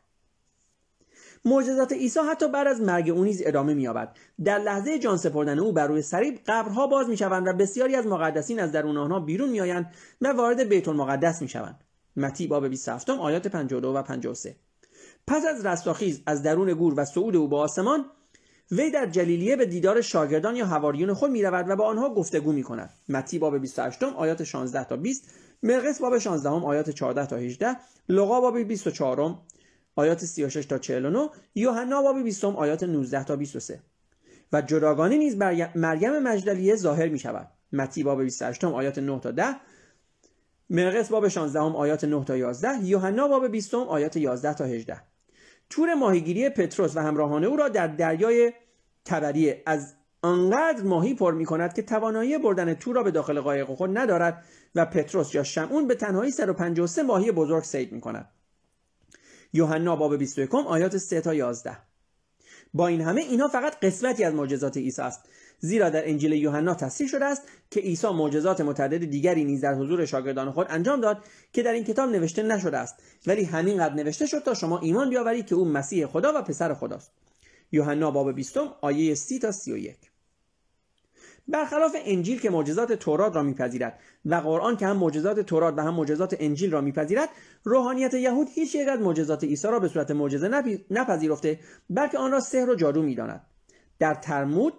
معجزات عیسی حتی بعد از مرگ او نیز ادامه مییابد. در لحظه جان سپردن او بر روی صلیب قبرها باز می‌شوند و بسیاری از مقدسین از درون آنها بیرون میآیند و وارد بیت المقدس می‌شوند. متی باب 27 آیات 52 و 53 پس از رستاخیز از درون گور و صعود او به آسمان وی در جلیلیه به دیدار شاگردان یا حواریون خود می رود و با آنها گفتگو می کند متی باب 28 آیات 16 تا 20 مرقس باب 16 آیات 14 تا 18 لقا باب 24 آیات 36 تا 49 یوحنا باب 20 آیات 19 تا 23 و جداگانه نیز مریم مجدلیه ظاهر می شود. متی باب 28 آیات 9 تا 10 مرقس باب 16 آیات 9 تا 11 یوحنا باب 20 آیات 11 تا 18 تور ماهیگیری پتروس و همراهان او را در دریای تبریه از آنقدر ماهی پر می کند که توانایی بردن تور را به داخل قایق خود ندارد و پتروس یا شمعون به تنهایی 153 ماهی بزرگ سید می کند. یوحنا باب 21 آیات 3 تا 11 با این همه اینها فقط قسمتی از معجزات عیسی است. زیرا در انجیل یوحنا تصریح شده است که عیسی معجزات متعدد دیگری نیز در حضور شاگردان خود انجام داد که در این کتاب نوشته نشده است. ولی همین قد نوشته شد تا شما ایمان بیاورید که او مسیح خدا و پسر خداست. یوحنا باب 20 آیه 30 تا 31 برخلاف انجیل که معجزات تورات را میپذیرد و قرآن که هم معجزات تورات و هم معجزات انجیل را میپذیرد روحانیت یهود هیچ یک از معجزات عیسی را به صورت معجزه نپذیرفته بلکه آن را سحر و جادو می‌داند. در ترمود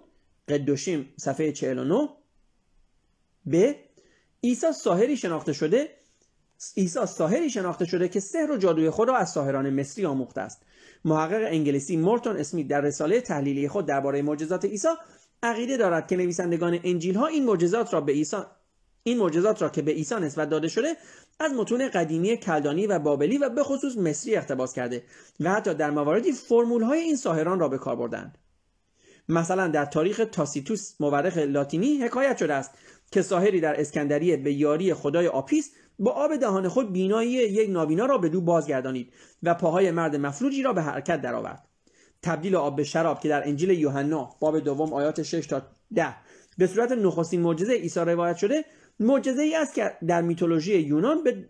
قدوشیم صفحه 49 به عیسی ساحری شناخته شده عیسی ساحری شناخته شده که سحر و جادوی خود را از ساحران مصری آموخته است. محقق انگلیسی مورتون اسمیت در رساله تحلیلی خود درباره معجزات عیسی عقیده دارد که نویسندگان انجیل ها این معجزات را به عیسی این معجزات را که به عیسی نسبت داده شده از متون قدیمی کلدانی و بابلی و به خصوص مصری اقتباس کرده و حتی در مواردی فرمول های این ساحران را به کار بردند. مثلا در تاریخ تاسیتوس مورخ لاتینی حکایت شده است که ساحری در اسکندریه به یاری خدای آپیس با آب دهان خود بینایی یک نابینا را به دو بازگردانید و پاهای مرد مفلوجی را به حرکت درآورد. تبدیل آب به شراب که در انجیل یوحنا باب دوم آیات 6 تا 10 به صورت نخستین معجزه عیسی روایت شده معجزه ای است که در میتولوژی یونان به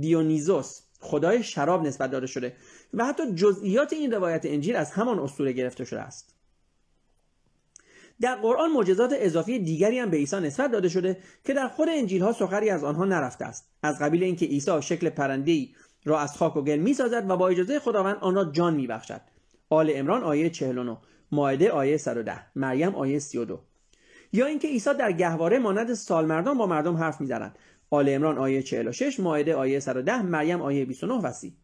دیونیزوس خدای شراب نسبت داده شده و حتی جزئیات این روایت انجیل از همان اسطوره گرفته شده است. در قرآن معجزات اضافی دیگری هم به عیسی نسبت داده شده که در خود انجیل ها سخری از آنها نرفته است. از قبیل اینکه عیسی شکل پرنده را از خاک و گل می‌سازد و با اجازه خداوند آن را جان میبخشد. آل امران آیه 49 ماعده آیه 110 مریم آیه 32 یا اینکه عیسی در گهواره مانند سالمردان با مردم حرف می‌زنند. آل امران آیه 46 ماعده آیه 110 مریم آیه 29 و 30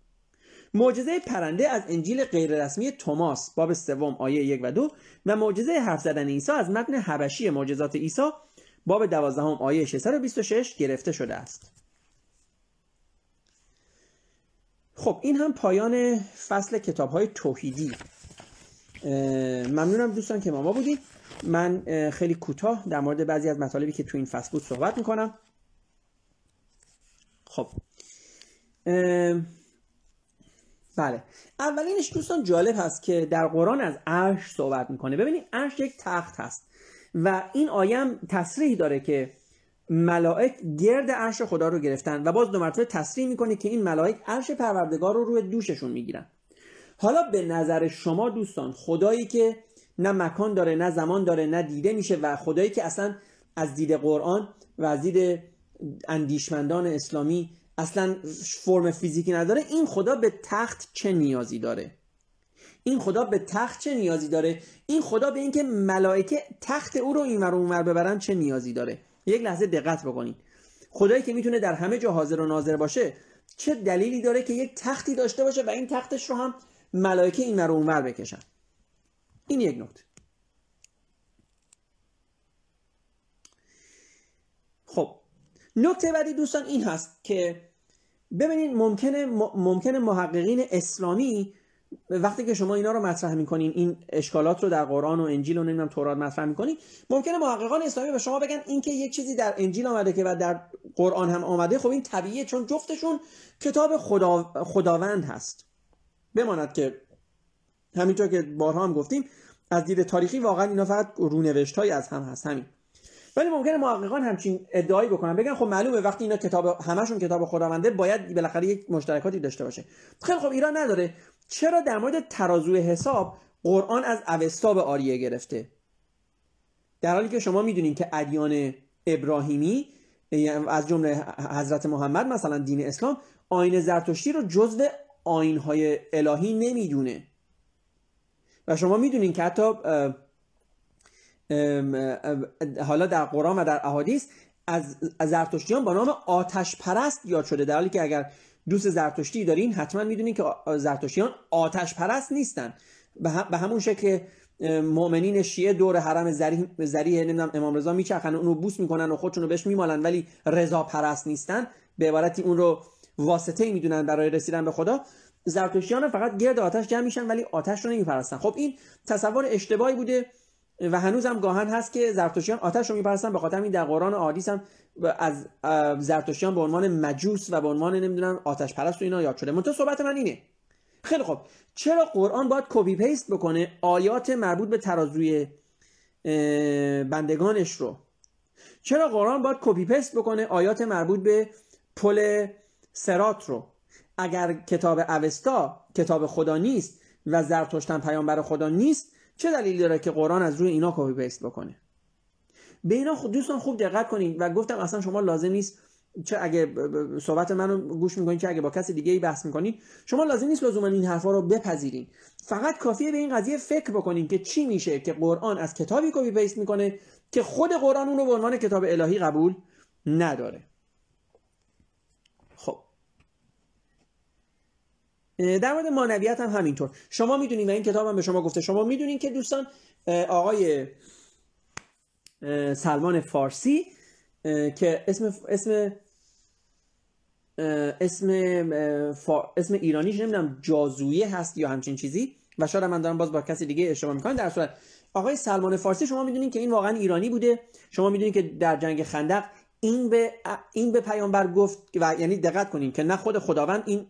معجزه پرنده از انجیل غیررسمی توماس باب سوم آیه یک و دو و معجزه حرف زدن عیسی از متن حبشی معجزات عیسی باب دوازدهم آیه 626 گرفته شده است. خب این هم پایان فصل کتاب های توحیدی ممنونم دوستان که ما بودید. من خیلی کوتاه در مورد بعضی از مطالبی که تو این فصل بود صحبت می‌کنم. خب. بله. اولینش دوستان جالب هست که در قرآن از عرش صحبت می‌کنه. ببینید عرش یک تخت هست و این آیم تصریح داره که ملائک گرد عرش خدا رو گرفتن و باز دو مرتبه تصریح می‌کنه که این ملائک عرش پروردگار رو روی دوششون می‌گیرن. حالا به نظر شما دوستان خدایی که نه مکان داره نه زمان داره نه دیده میشه و خدایی که اصلا از دید قرآن و از دید اندیشمندان اسلامی اصلا فرم فیزیکی نداره این خدا به تخت چه نیازی داره؟ این خدا به تخت چه نیازی داره؟ این خدا به اینکه ملائکه تخت او رو این اونور ببرن چه نیازی داره؟ یک لحظه دقت بکنید خدایی که می‌تونه در همه جا حاضر و ناظر باشه چه دلیلی داره که یک تختی داشته باشه و این تختش رو هم ملائکه این رو اونور بکشن؟ این یک نکته. خب نکته بعدی دوستان این هست که ببینید ممکنه ممکنه محققین اسلامی وقتی که شما اینا رو مطرح می‌کنین این اشکالات رو در قرآن و انجیل و نمی‌دونم تورات مطرح می‌کنین ممکنه محققان اسلامی به شما بگن اینکه یک چیزی در انجیل آمده که و در قرآن هم آمده خب این طبیعیه چون جفتشون کتاب خدا... خداوند هست. بماند که همینطور که بارها هم گفتیم از دید تاریخی واقعا اینا فقط رونوشت از هم هست همین. ولی ممکنه محققان همچین ادعایی بکنن بگن خب معلومه وقتی اینا کتاب همشون کتاب خداونده باید بالاخره یک مشترکاتی داشته باشه. خیلی خب ایران نداره. چرا در مورد ترازوی حساب قرآن از اوستا به آریه گرفته؟ در حالی که شما می‌دونید که ادیان ابراهیمی از جمله حضرت محمد مثلا دین اسلام آین زرتشتی رو جزو آینهای الهی نمی‌دونه. و شما می‌دونین که حتی حالا در قرآن و در احادیث از زرتشتیان با نام آتش پرست یاد شده در حالی که اگر دوست زرتشتی دارین حتما می‌دونین که زرتشتیان آتش پرست نیستن. به همون شکل مؤمنین شیعه دور حرم زریح نمی‌دونم امام رضا میچرخن اون رو بوس می‌کنن و خودشون رو بهش میمالن ولی رضا پرست نیستن. به عبارتی اون رو واسطه می‌دونن برای رسیدن به خدا. زرتشتیان فقط گرد آتش جمع میشن ولی آتش رو نمیپرستن. خب این تصور اشتباهی بوده. و هنوز هم گاهن هست که زرتشتیان آتش رو میپرستن به خاطر این در قرآن حدیث هم از زرتشتیان به عنوان مجوس و به عنوان نمی‌دونم آتش پرست و اینا یاد شده. منتها صحبت من اینه. خیلی خب چرا قرآن باید copy paste بکنه آیات مربوط به ترازوی بندگانش رو؟ چرا قرآن باید copy paste بکنه آیات مربوط به پل صراط رو؟ اگر کتاب اوستا کتاب خدا نیست و زرتشت پیامبر خدا نیست چه دلیلی داره که قرآن از روی اینا copy paste بکنه؟ به اینا خود دوستان خوب دقت کنید و گفتم اصلا شما لازم نیست چه اگه صحبت منو گوش می‌کنید چه اگه با کسی دیگه ای بحث می‌کنید شما لازم نیست لزوما این حرفا رو بپذیرین. فقط کافیه به این قضیه فکر بکنین که چی میشه که قرآن از کتابی copy paste می‌کنه که خود قرآن اون رو به عنوان کتاب الهی قبول نداره. در مورد مانویت هم همینطور. شما می‌دونید و این کتاب هم به شما گفته. شما می‌دونید که دوستان آقای سلمان فارسی که اسم اسم اسم اسم ایرانیش نمی‌دونم جازویه هست یا همچین چیزی و شاید من دارم باز با کسی دیگه اشتباه می‌کنم. در صورت آقای سلمان فارسی شما می‌دونید که این واقعا ایرانی بوده. شما می‌دونید که در جنگ خندق این به این به پیامبر گفت و یعنی دقت کنین که نه خود خداوند این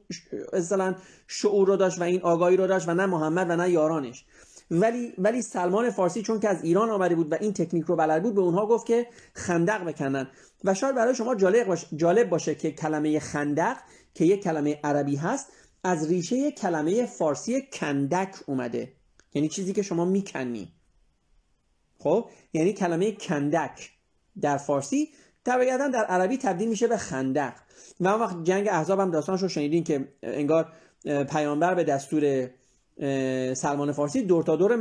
اصلا شعور رو داشت و این آگاهی رو داشت و نه محمد و نه یارانش. ولی ولی سلمان فارسی چون که از ایران آمده بود و این تکنیک رو بلد بود به اونها گفت که خندق بکنن. و شاید برای شما جالب باشه, جالب باشه که کلمه خندق که یک کلمه عربی هست از ریشه کلمه فارسی کندک اومده. یعنی چیزی که شما می‌کنی. خب؟ یعنی کلمه کندک در فارسی طبیعتا در عربی تبدیل میشه به خندق. و اون وقت جنگ احزاب هم داستانش رو شنیدین که انگار پیامبر به دستور سلمان فارسی دور تا دور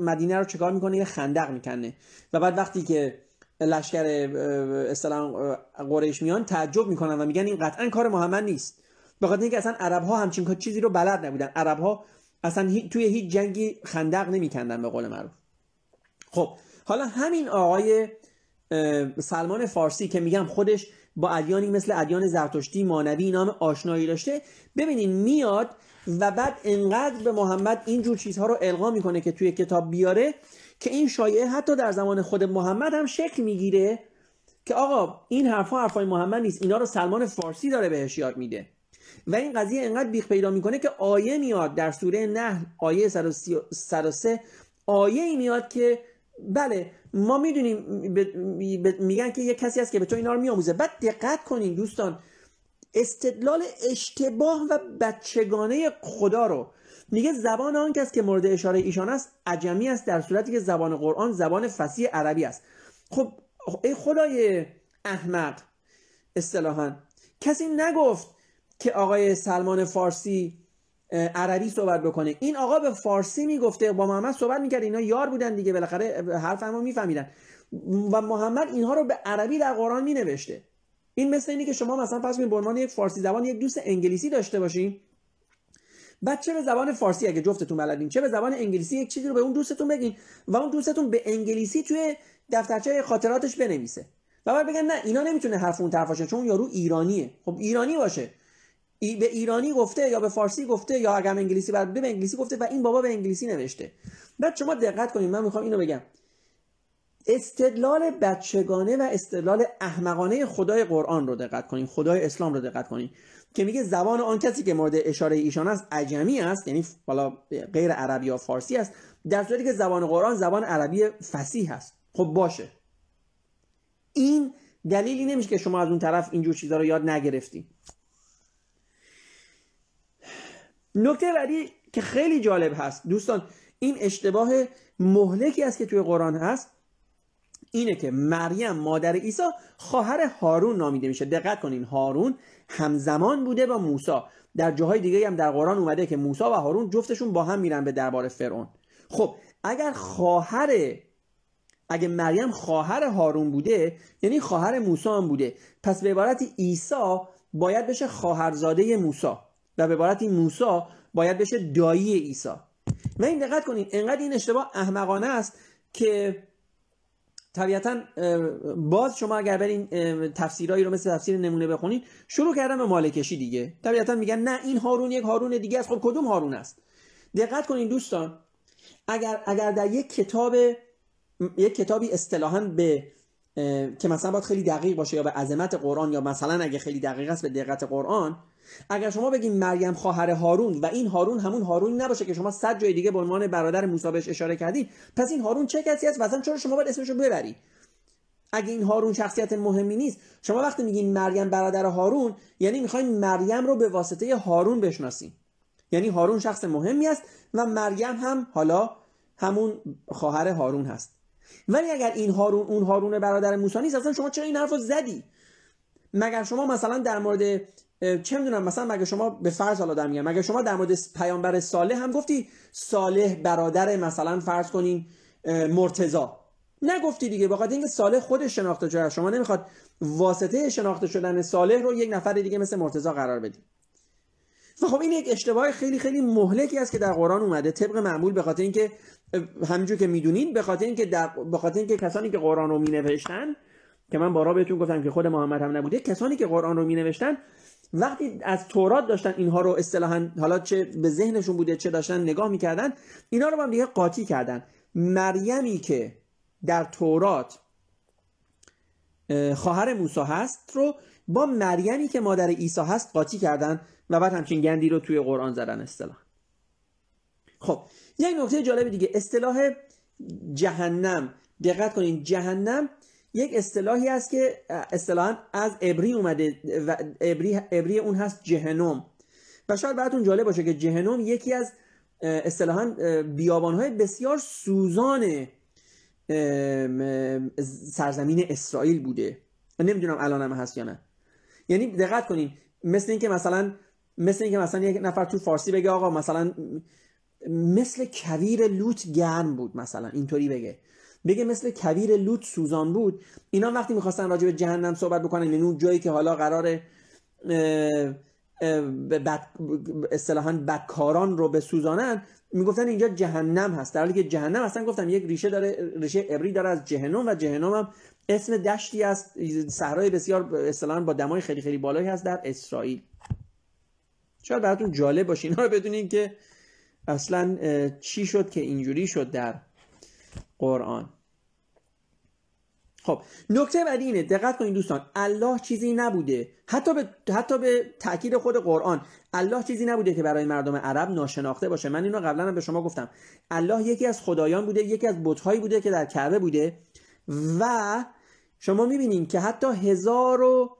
مدینه رو چکار می‌کنه؟ یه خندق می‌کنه. و بعد وقتی که لشکر اصطلاح قریش میان تعجب می‌کنن و میگن این قطعا کار محمد نیست. به خاطر اینکه اصلا عرب ها همچین چیزی رو بلد نبودن. عرب ها اصلا توی هیچ جنگی خندق نمیکندن به قول معروف. خب حالا همین آقای سلمان فارسی که میگم خودش با ادیانی مثل ادیان زرتشتی مانوی نام آشنایی داشته. ببینین میاد و بعد انقدر به محمد اینجور چیزها رو القا می‌کنه که توی کتاب بیاره که این شایعه حتی در زمان خود محمد هم شکل می‌گیره که آقا این حرفها حرفای محمد نیست اینا رو سلمان فارسی داره بهش یاد میده. و این قضیه انقدر بیخ پیدا می‌کنه که آیه میاد در سوره نحل آیه 103 آیه ای میاد که بله ما می‌دونیم میگن که یه کسی هست که به تو اینا رو میآموزه. بعد دقت کنین دوستان استدلال اشتباه و بچگانه خدا رو. میگه زبان آن کس که مورد اشاره ایشان است عجمی است در صورتی که زبان قرآن زبان فصیح عربی است. خب ای خدای احمق اصطلاحا کسی نگفت که آقای سلمان فارسی عربی صحبت بکنه. این آقا به فارسی می‌گفته با محمد صحبت می‌کرد. اینا یار بودن دیگه. بالاخره حرف همو میفهمیدن. و محمد اینها رو به عربی در قرآن مینوشته. این مثل اینی که شما مثلا فرض به عنوان یک فارسی زبان یک دوست انگلیسی داشته باشین. بعد چه به زبان فارسی اگه جفتتون بلدین چه به زبان انگلیسی یک چیزی رو به اون دوستتون بگین و اون دوستتون به انگلیسی توی دفترچه خاطراتش بنویسه. و بعد بگن نه اینا نمی‌تونه حرف اون طرف باشه چون یارو ایرانیه. خب ایرانی باشه. ای به ایرانی گفته یا به فارسی گفته یا اگر انگلیسی بعد به انگلیسی گفته و این بابا به انگلیسی نوشته. بعد شما دقت کنید من می‌خوام اینو بگم. استدلال بچگانه و استدلال احمقانه خدای قرآن رو دقت کنید خدای اسلام رو دقت کنید. که میگه زبان آن کسی که مورد اشاره ایشان است عجمی است یعنی حالا غیر عربی یا فارسی است در صورتی که زبان قرآن زبان عربی فصیح است. خب باشه. این دلیلی نمیشه که شما از اون طرف اینجور چیزا رو یاد نگرفتی نکته بعدی که خیلی جالب هست. دوستان این اشتباه مهلکی است که توی قرآن هست. اینه که مریم مادر عیسی خواهر هارون نامیده میشه. دقت کنین هارون همزمان بوده با موسی. در جاهای دیگه هم در قرآن اومده که موسی و هارون جفتشون با هم میرن به دربار فرعون. خب اگر خواهر اگه مریم خواهر هارون بوده یعنی خواهر موسی هم بوده پس به عبارت عیسی باید بشه خواهرزاده موسی. و به عبارت موسی باید بشه دایی عیسی. و این دقت کنید انقدر این اشتباه احمقانه است که طبیعتا باز شما اگر برین تفسیرهایی رو مثل تفسیر نمونه بخونید شروع کردن به مالکشی دیگه. طبیعتا میگن نه این هارون یک هارون دیگه است. خب کدوم هارون است؟ دقت کنید دوستان اگر اگر در یک کتاب یک کتابی اصطلاحا به که مثلا باید خیلی دقیق باشه یا به عظمت قرآن یا مثلا اگه خیلی دقیق است به دقت قرآن اگر شما بگین مریم خواهر هارون و این هارون همون هارونی نباشه که شما صد جای دیگه به عنوان برادر موسی بهش اشاره کردین پس این هارون چه کسی است مثلا چرا شما باید اسمش رو ببری؟ اگه این هارون شخصیت مهمی نیست شما وقتی میگین مریم برادر هارون یعنی می‌خواین مریم رو به واسطه هارون بشناسین. یعنی هارون شخص مهمی است و مریم هم حالا همون خواهر هارون هست. ولی اگر این هارون اون هارون برادر موسی نیست اصلا شما چرا این حرفو زدی؟ مگر شما مثلا در مورد چه می‌دونم مثلا مگه شما به فرض حالا دارم مگه شما در مورد پیامبر صالح هم گفتی صالح برادر مثلا فرض کنین مرتضا نگفتی دیگه بخاطر اینکه صالح خودش شناخته شده شما نمی‌خواد واسطه شناخته شدن صالح رو یک نفر دیگه مثل مرتضا قرار بدی. و خب این یک اشتباه خیلی خیلی مهلکی است که در قرآن اومده طبق معمول به خاطر اینکه همینجور که می‌دونین به خاطر اینکه در به خاطر اینکه کسانی که قرآن رو مینوشتن که من بارا بهتون گفتم که خود محمد هم نبوده کسانی که قرآن رو مینوشتن وقتی از تورات داشتن اینها رو اصطلاحا حالا چه به ذهنشون بوده چه داشتن نگاه می‌کردن اینا رو با هم دیگه قاطی کردن. مریمی که در تورات خواهر موسی هست رو با مریمی که مادر عیسی هست قاطی کردن و بعد همچین گندی رو توی قرآن زدن اصطلاح خب یک نکته جالب دیگه اصطلاح جهنم. دقت کنین جهنم یک اصطلاحی است که اصطلاحا از ابری اومده و ابری, ابری اون هست جهنم. و شاید براتون جالب باشه که جهنم یکی از اصطلاحا بیابانهای بسیار سوزان سرزمین اسرائیل بوده. نمی‌دونم الان هم هست یا نه. یعنی دقت کنین مثل اینکه مثلا مثل اینکه مثلا یک نفر تو فارسی بگه آقا مثلا مثل کویر لوت گرم بود مثلا اینطوری بگه. بگه مثل کویر لوت سوزان بود. اینا وقتی می‌خواستن راجع به جهنم صحبت بکنن یعنی اون جایی که حالا قرار بد اصطلاحا بدکاران رو به سوزانن می‌گفتن اینجا جهنم هست. در حالی که جهنم اصلا گفتم یک ریشه داره ریشه عبری داره از جهنم و جهنم هم اسم دشتی است. صحرای بسیار اصطلاحا با دمای خیلی خیلی بالایی هست در اسرائیل. شاید براتون جالب باشه اینا رو بدونین که اصلا چی شد که اینجوری شد در قرآن. خب نکته بعدی اینه دقت کنید دوستان الله چیزی نبوده. حتی به حتی به تاکید خود قرآن الله چیزی نبوده که برای مردم عرب ناشناخته باشه. من اینو قبلا هم به شما گفتم. الله یکی از خدایان بوده یکی از بتهایی بوده که در کعبه بوده و شما می‌بینیم که حتی هزار و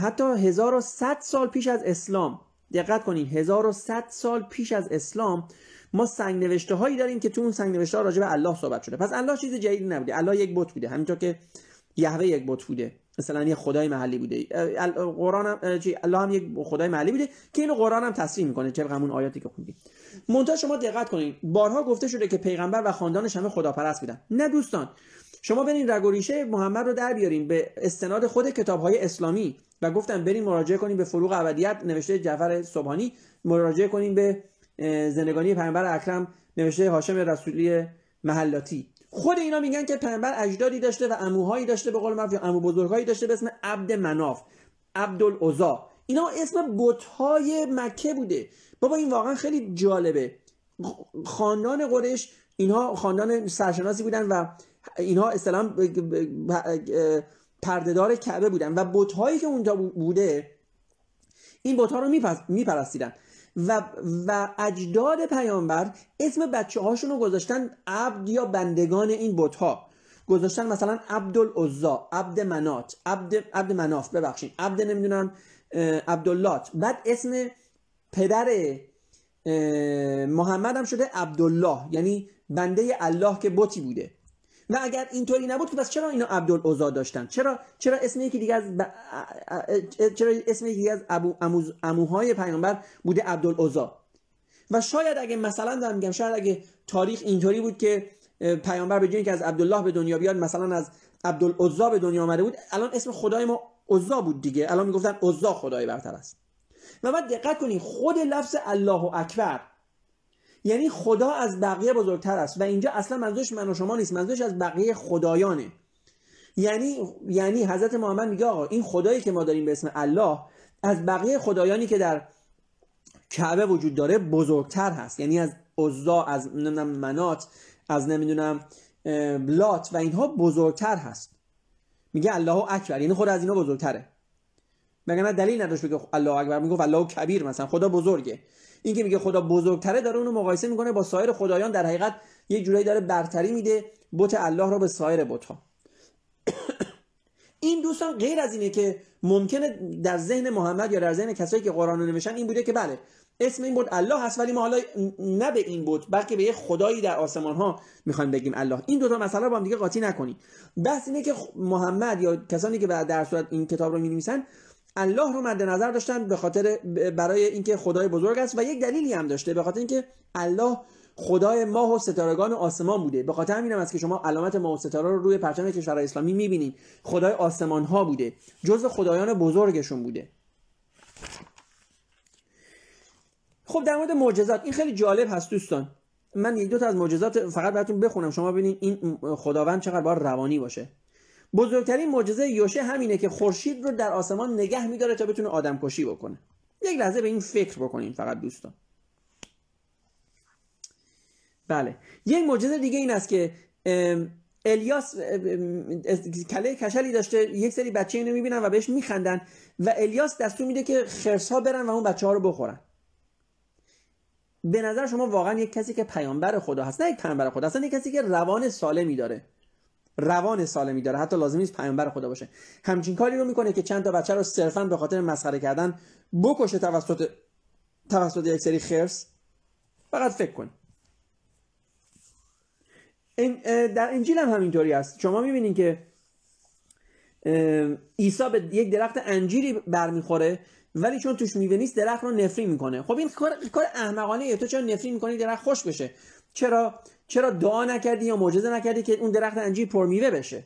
حتی 1100 سال پیش از اسلام دقت کنین 1100 سال پیش از اسلام ما سنگ نوشته هایی داریم که تو اون سنگ نوشته ها راجع به الله صحبت شده. پس الله چیز جدیدی نبوده. الله یک بت بوده. همینطور که یهوه یک بت بوده. مثلا یه خدای محلی بوده. قرآن هم الله هم یک خدای محلی بوده که اینو قرآن هم تصریح می‌کنه طبق همون آیاتی که خوندیم. منتها شما دقت کنین. بارها گفته شده که پیغمبر و خاندانش همه خداپرست بودن. نه دوستان. شما برین رگ و ریشه محمد رو در بیارین به استناد خود کتاب های اسلامی و گفتم بریم مراجعه کنیم به فروغ ابدیت نوشته جعفر صبحانی. مراجعه کنیم به زندگانی پیامبر اکرم نوشته هاشم رسولی محلاتی خود اینا میگن که پیامبر اجدادی داشته و عموهایی داشته به قول معروف یا عمو بزرگهایی داشته به اسم عبد مناف عبدالعزا. اینا اسم بتهای مکه بوده. بابا این واقعا خیلی جالبه. خاندان قریش اینها خاندان سرشناسی بودن و اینها اصطلاحا پردهدار کعبه بودن. و بتهایی که اونجا بوده این بتها رو میپرستیدن. و, و اجداد پیامبر اسم بچه هاشون رو گذاشتن عبد یا بندگان این بتها. گذاشتن مثلا عبدالعزا عبد منات عبد, عبد مناف ببخشید. عبد نمی‌دونم عبداللات. بعد اسم پدر محمد هم شده عبدالله. یعنی بنده الله که بتی بوده. و اگر اینطوری نبود که پس چرا اینا عبدالعزا داشتن؟ چرا چرا اسم یکی دیگه از چرا اسم یکی از ابو اموهای پیامبر بوده عبدالعزا و شاید اگه مثلا دارم میگم شاید اگه تاریخ اینطوری بود که پیامبر به جای که از عبدالله به دنیا بیاد مثلا از عبدالعزا به دنیا آمده بود الان اسم خدای ما عزا بود دیگه. الان می‌گفتن عزا خدای برتر است. و بعد دقت کنید خود لفظ الله اکبر یعنی خدا از بقیه بزرگتر است. و اینجا اصلا منظورش من و شما نیست. منظورش از بقیه خدایانه. یعنی یعنی حضرت محمد میگه آقا این خدایی که ما داریم به اسم الله از بقیه خدایانی که در کعبه وجود داره بزرگتر هست. یعنی از عزا از نمی‌دونم منات از نمی‌دونم لات و اینها بزرگتر هست. میگه الله اکبر. یعنی خود از اینا بزرگتره. مگر دلیل نداشت بگه الله اکبر. میگه الله کبیر مثلا. خدا بزرگه. این که میگه خدا بزرگتره داره اونو مقایسه می‌کنه با سایر خدایان. در حقیقت یه جورایی داره برتری میده بت الله رو به سایر بت ها این دوستان غیر از اینه که ممکنه در ذهن محمد یا در ذهن کسایی که قرآن رو نوشتن این بوده که بله اسم این بود الله هست ولی ما حالا نه به این بود بلکه به یه خدایی در آسمان ها می‌خوایم بگیم الله. این دو تا مسئله با هم دیگه قاطی نکنید. بحث اینه که محمد یا کسانی که در صورت این کتاب رو می الله رو مد نظر داشتن به خاطر برای اینکه خدای بزرگ است و یک دلیلی هم داشته به خاطر اینکه الله خدای ماه و ستارگان آسمان بوده. به خاطر همین است که شما علامت ماه و ستاره رو روی پرچم کشور اسلامی می‌بینید خدای آسمان ها بوده. جزء خدایان بزرگشون بوده. خب در مورد معجزات این خیلی جالب هست دوستان. من یک دو تا از معجزات فقط براتون بخونم. شما ببینید این خداوند چقدر باید روانی باشه. بزرگترین معجزه یوشه همینه که خورشید رو در آسمان نگه میداره تا بتونه آدم کشی بکنه. یک لحظه به این فکر بکنین فقط دوستان. بله. یک معجزه دیگه این است که الیاس کله کشلی داشته یک سری بچه اینو می‌بینن و بهش میخندن و الیاس دستور میده که خرس ها برن و اون بچه ها رو بخورن. به نظر شما واقعا یک کسی که پیامبر خدا هست نه یک پیامبر خدا اصلا یک کسی که روان سالمی داره. روان سالمی داره. حتی لازم نیست پیامبر خدا باشه. همچین کاری رو می‌کنه که چند تا بچه رو صرفا به خاطر مسخره کردن بکشه توسط توسط یک سری خرس. فقط فکر کن. در انجیل هم همینطوری است شما می‌بینید که عیسی به یک درخت انجیری برمیخوره ولی چون توش میوه نیست درخت رو نفری می‌کنه. خب این کار کار احمقانه تو چرا نفری می‌کنی؟ درخت خوش بشه. چرا؟ چرا دعا نکردی یا معجزه نکردی که اون درخت انجیر پرمیوه بشه؟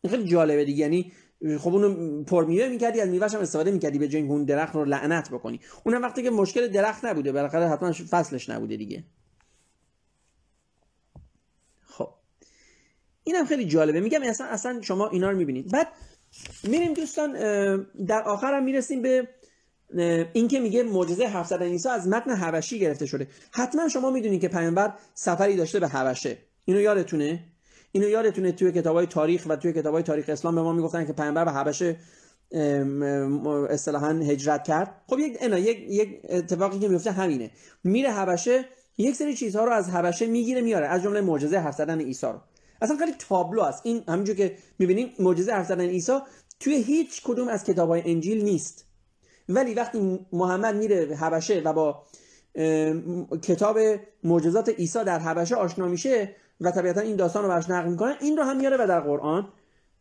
این خیلی جالبه دیگه. یعنی خب اونو پرمیوه می‌کردی از میوهش هم استفاده می‌کردی به جای اون درخت رو لعنت بکنی. اونم وقتی که مشکل درخت نبوده بالاخره حتما فصلش نبوده دیگه. خب. اینم خیلی جالبه. میگم اصلا اصلا شما اینا رو می‌بینید. بعد میریم دوستان در آخر هم می‌رسیم به این که میگه معجزه حرف زدن عیسی از متن حبشی گرفته شده. حتما شما می‌دونید که پیامبر سفری داشته به حبشه. اینو یادتونه؟ اینو یادتونه توی کتابای تاریخ و توی کتابای تاریخ اسلام به ما می‌گفتن که پیامبر به حبشه اصطلاحا هجرت کرد. خب یک انا یک یک اتفاقی که میفته همینه. میره حبشه یک سری چیزها رو از حبشه می‌گیره میاره از جمله معجزه حرف زدن عیسی رو. اصلا خیلی تابلو است. این همینجور که می‌بینیم معجزه حرف زدن عیسی توی هیچ کدوم از کتابای انجیل نیست. ولی وقتی محمد میره حبشه و با کتاب معجزات عیسی در حبشه آشنا میشه و طبیعتا این داستان رو برش نقل می‌کنن این رو هم میاره و در قرآن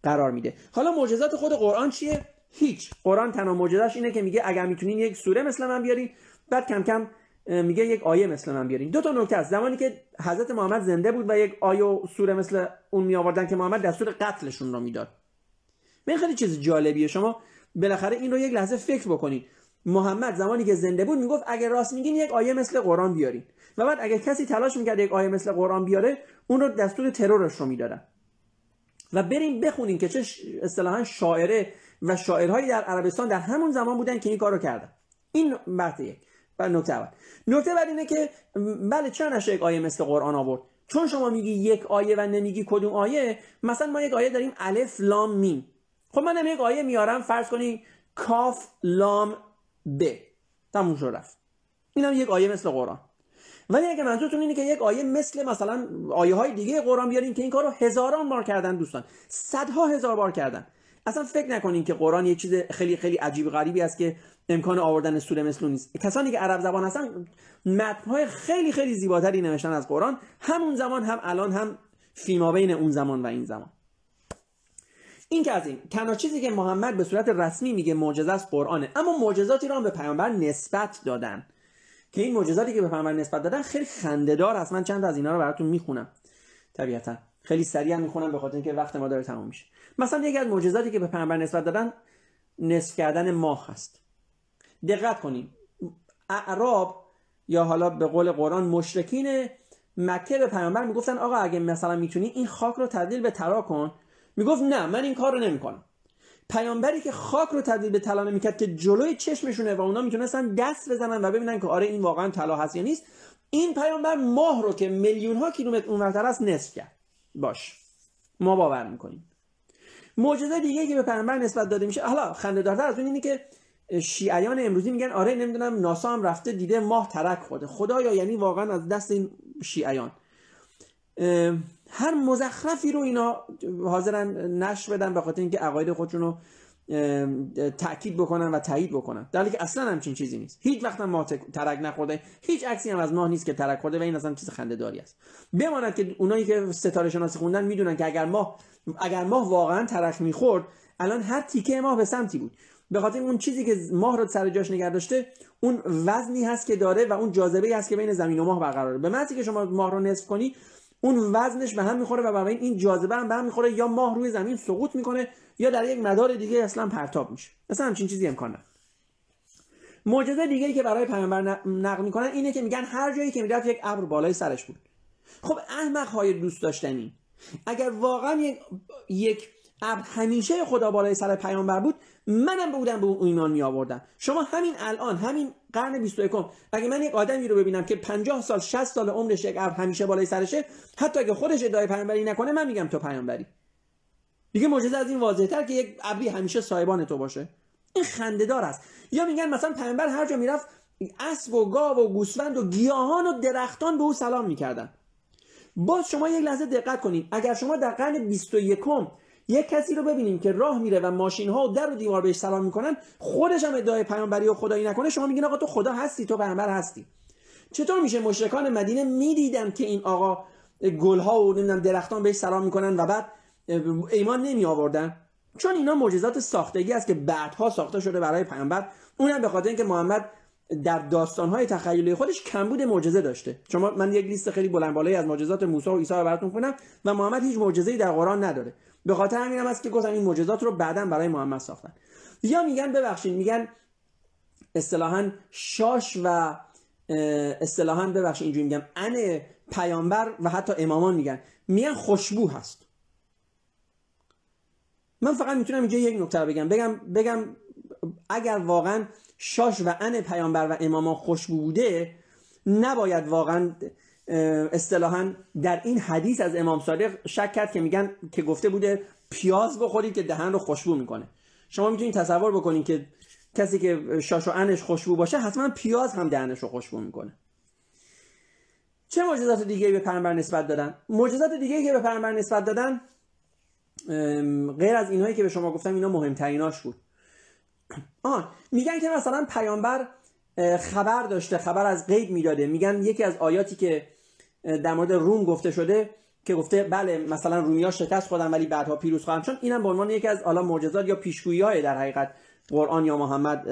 قرار میده. حالا معجزات خود قرآن چیه؟ هیچ. قرآن تنها معجزش اینه که میگه اگر می‌تونین یک سوره مثل من بیارین بعد کم کم میگه یک آیه مثل من بیارین. دو تا نکته است. زمانی که حضرت محمد زنده بود و یک آیه و سوره مثل اون می آوردن که محمد دستور قتلشون رو می‌داد. این خیلی چیز جالبیه. شما بالاخره این رو یک لحظه فکر بکنید محمد زمانی که زنده بود می‌گفت اگر راست میگین یک آیه مثل قرآن بیارین. و بعد اگر کسی تلاش می‌کرد یک آیه مثل قرآن بیاره اون رو دستور ترورش رو می‌دادن. و بریم بخونیم که چه اصطلاحا شاعره و شاعرهایی در عربستان در همون زمان بودن که این کارو کردن. این بحث یک. و نکته اول. نکته بعد اینه که بله چرا نشه یک آیه مثل قرآن آورد؟ چون شما میگی یک آیه و نمیگی کدوم آیه مثلا ما یک آیه داریم الف لام میم. خب من یک آیه میارم فرض کنی کاف لام ب. تموم شد رفت. اینم یک آیه مثل قرآن. ولی اگه منظورتون اینه که یک آیه مثل مثلا آیه های دیگه قرآن بیارین که این کارو هزاران بار کردن دوستان. صدها هزار بار کردن. اصلا فکر نکنین که قرآن یک چیز خیلی خیلی عجیب غریبی است که امکان آوردن سوره مثل نیست. کسانی که عرب زبان هستن متنهای خیلی خیلی زیباتری نوشتن از قرآن. همون زمان هم الان هم فیما بین اون زمان و این زمان. این که از این تنها چیزی که محمد به صورت رسمی میگه معجزه است قرآنه. اما معجزاتی را هم به پیامبر نسبت دادن. که این معجزاتی که به پیامبر نسبت دادن خیلی خندهدار است. من چند از اینا رو براتون می‌خونم. طبیعتا. خیلی سریع می‌خونم به خاطر اینکه وقت ما داره تموم میشه. مثلا یکی از معجزاتی که به پیامبر نسبت دادن نصف کردن ماه هست دقت کنید اعراب یا حالا به قول قرآن مشرکین مکه به پیامبر می‌گفتن آقا اگه مثلا می‌تونی این خاک رو تبدیل به طلا کن می‌گفت نه من این کار رو نمی‌کنم. پیامبری که خاک رو تبدیل به طلا نمی‌کرد که جلوی چشمشونه و اونا می‌تونستن دست بزنن و ببینن که آره این واقعا طلا هست یا نیست این پیامبر ماه رو که میلیون ها کیلومتر اونورتر است نصف کرد. باش ما باور می‌کنیم. معجزه دیگه که به پیامبر نسبت داده میشه حالا خنده دارتر از اون اینه که شیعیان امروزی میگن آره نمی‌دونم ناسا هم رفته دیده ماه ترک خورده. خدایا یعنی واقعا از دست این شیعیان. هر مزخرفی رو اینا حاضرن نشر بدن به خاطر اینکه عقاید خودشون رو تاکید بکنن و تایید بکنن. در که اصلا همچین چیزی نیست. هیچ وقت ماه ترک نخورده. هیچ عکسی هم از ماه نیست که ترک خورده و این اصلا چیز خنده داری است. بماند که اونایی که ستاره شناسی خوندن می‌دونن که اگر ماه اگر ماه واقعا ترک می‌خورد الان هر تیکه ماه به سمتی بود. به خاطر اون چیزی که ماه رو سر جاش نگه داشته اون وزنی هست که داره و اون جاذبه هست که بین زمین و ماه برقراره. به معنی که شما ماه رو نصف کنی اون وزنش به هم می‌خوره و برای این جاذبه هم به هم می‌خوره یا ماه روی زمین سقوط می‌کنه یا در یک مدار دیگه اصلا پرتاب میشه. مثلا همچین چیزی امکان نداره. معجزه دیگه که برای پیامبر نقل می‌کنن اینه که میگن هر جایی که می‌رفت یک ابر بالای سرش بود. خب احمق های دوست داشتنی. اگر واقعا یک یک ابر همیشه خدا بالای سر پیامبر بود منم بودم به اون ایمان می آوردم شما همین الان همین قرن 21 اگه من یک آدمی رو ببینم که 50 سال 60 سال عمرش یک همیشه بالای سرشه حتی اگه خودش ادعای پیامبری نکنه من میگم تو پیامبری. دیگه معجزه از این واضحتر که یک ابری همیشه صاحبان تو باشه. این خندهدار است. یا میگن مثلا پیامبر هر جا می‌رفت اسب و گاو و گوسفند و گیاهان و درختان به او سلام می‌کردن. باز شما یک لحظه دقت کنید اگر شما در قرن 21 یک کسی رو ببینیم که راه میره و ماشین ها و در و دیوار بهش سلام می‌کنن خودش هم ادعای پیامبری و خدایی نکنه. شما میگین آقا تو خدا هستی تو پیامبر هستی. چطور میشه مشرکان مدینه می‌دیدن که این آقا گلها و نمی‌دونم درختان بهش سلام می‌کنن و بعد ایمان نمی آوردن چون اینا معجزات ساختگی است که بعدها ساخته شده برای پیامبر. اونم به خاطر اینکه محمد در داستانهای تخیلی خودش کمبود معجزه داشته. شما من یک لیست خیلی بلند بالایی از معجزات موسی و عیسی رو براتون کنم و محمد هیچ معجزه‌ای در قرآن نداره. به خاطر همینم است که گفتم این معجزات رو بعدا برای محمد ساختن. یا میگن ببخشید میگن اصطلاحا شاش و اصطلاحا ببخشید اینجوری میگم ان پیامبر و حتی امامان میگن. میگن خوشبو هست. من فقط می‌تونم اینجا یک نکته بگم. بگم بگم اگر واقعا شاش و ان پیامبر و امامان خوشبو بوده نباید واقعا اصطلاحا در این حدیث از امام صادق شک کرد که میگن که گفته بوده پیاز بخورید که دهن رو خوشبو می‌کنه. شما می‌تونید تصور بکنید که کسی که شاش و انش خوشبو باشه حتما پیاز هم دهنش رو خوشبو می‌کنه. چه معجزات دیگه به پیامبر نسبت دادن؟ معجزات دیگه که به پیامبر نسبت دادن غیر از اینهایی که به شما گفتم اینا مهمتریناش بود. آه میگن که مثلا پیامبر خبر داشته خبر از غیب می‌داده. میگن یکی از آیاتی که در مورد روم گفته شده که گفته بله مثلا رومیا شکست خودن ولی بعدها پیروز خواهند چون اینم به عنوان یکی از حالا معجزات یا پیشگویی های در حقیقت قرآن یا محمد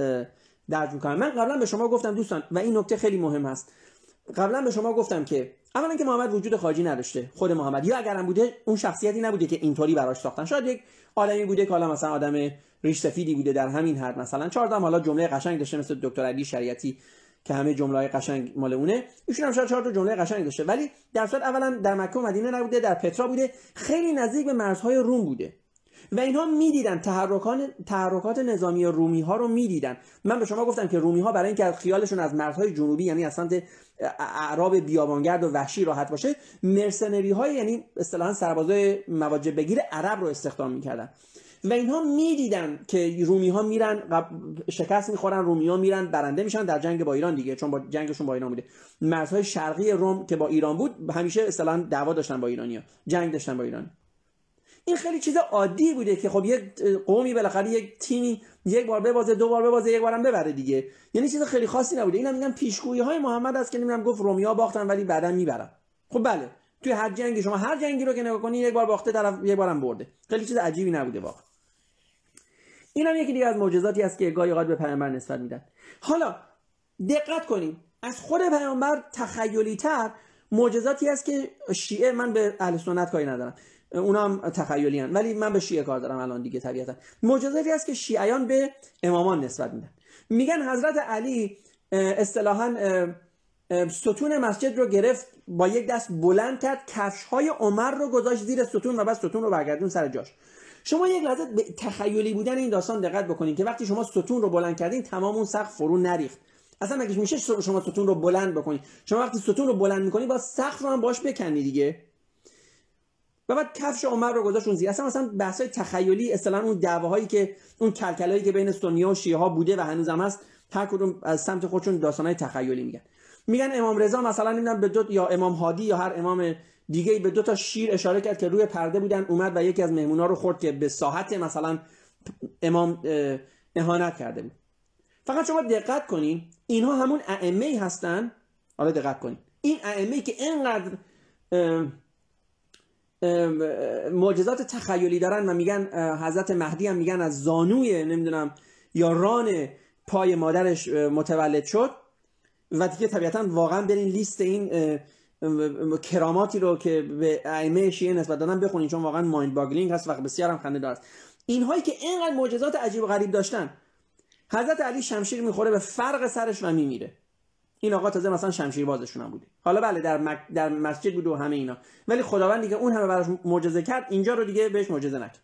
درج می‌کنن. من قبلا به شما گفتم دوستان و این نکته خیلی مهم هست. قبلا به شما گفتم که اولا که محمد وجود خارجی نداشته خود محمد یا اگرم بوده اون شخصیتی نبوده که اینطوری براش ساختن. شاید یک آدمی بوده که حالا مثلا آدم ریش سفیدی بوده در همین حد مثلا. چهار حالا جمله قشنگ داشته مثل دکتر علی شریعتی که همه جمله های قشنگ مال اونه. ایشون هم شاید چهار تا جمله قشنگ داشته ولی در صورت اولا در مکه و مدینه نبوده در پترا بوده خیلی نزدیک به مرزهای روم بوده. و اینها می‌دیدن تحرکان تحرکات نظامی رومی ها رو می‌دیدن. من به شما گفتم که رومی ها برای اینکه خیالشون از مرزهای جنوبی یعنی از سمت اعراب بیابانگرد و وحشی راحت باشه مرسنری های یعنی اصطلاحا سربازای مواجه بگیر عرب رو استخدام می‌کردن. و اینها می‌دیدن که رومی ها میرن شکست می‌خورن رومی ها میرن برنده میشن در جنگ با ایران دیگه چون با جنگشون با ایران بوده. مرزهای شرقی روم که با ایران بود همیشه اصطلاحا دعوا داشتن با ایرانیا جنگ داشتن با ایران این خیلی چیز عادی بوده که خب یک قومی بالاخره یک تیمی یک بار ببازه دو بار ببازه یک بارم ببره دیگه. یعنی چیز خیلی خاصی نبوده. اینا میگن پیشگویی های محمد است که نمی‌دونم گفت رومیا باختن ولی بعدا می‌برن. خب بله توی هر جنگی شما هر جنگی رو که نگاه کنی یک بار باخته طرف یک بارم برده. خیلی چیز عجیبی نبوده واقعا. این هم یکی دیگه از معجزاتی است که گاهی اوقات به پیامبر نسبت میدن. حالا دقت کنیم. از خود پیامبر تخیلی تر معجزاتی است که شیعه من به اهل سنت کاری ندارم. اونا هم تخیلی هن. ولی من به شیعه کار دارم الان دیگه طبیعتا. معجزاتی است که شیعیان به امامان نسبت میدن. میگن حضرت علی اصطلاحا ستون مسجد رو گرفت با یک دست بلند کرد کفش های عمر رو گذاشت زیر ستون و بعد ستون رو برگردون سر جاش. شما یک لحظه به تخیلی بودن این داستان دقت بکنید که وقتی شما ستون رو بلند کردین تمام اون سقف فرو نریخت. اصلا مگه میشه شما ستون رو بلند بکنید شما وقتی ستون رو بلند می‌کنید با سقف رو هم باش بکنی دیگه. و بعد کفش عمر رو گذاشت اون زیر. اصلا مثلا بحث تخیلی اصلا اون دعواهایی که اون کلکلایی که بین سنی و شیعه بوده و هنوزم هست هر کدوم از سمت خودشون داستانهای تخیلی میگن. میگن امام رضا مثلا نمی‌دونم به دو یا امام هادی یا هر امام دیگه به دو تا شیر اشاره کرد که روی پرده بودن اومد و یکی از مهمونا رو خورد که به ساحت مثلا امام اهانت کرده بود. فقط شما دقت کنین اینها همون ائمه هستن. حالا دقت کنین. این ائمه که اینقدر معجزات تخیلی دارن و میگن حضرت مهدی هم میگن از زانوی نمی‌دونم یا ران پای مادرش متولد شد و دیگه طبیعتا واقعا برین لیست این کراماتی رو که به ائمه شیعه نسبت دادن بخونین چون واقعا mind boggling هست و بسیار هم خنده دار است. اینهایی که اینقدر معجزات عجیب و غریب داشتن حضرت علی شمشیر می‌خوره به فرق سرش و میمیره. این آقا تازه مثلا شمشیر بازشون هم بوده حالا بله در, مک... در مسجد بود و همه اینا. ولی خداوند دیگه اون همه براش معجزه کرد اینجا رو دیگه بهش معجزه نکرد.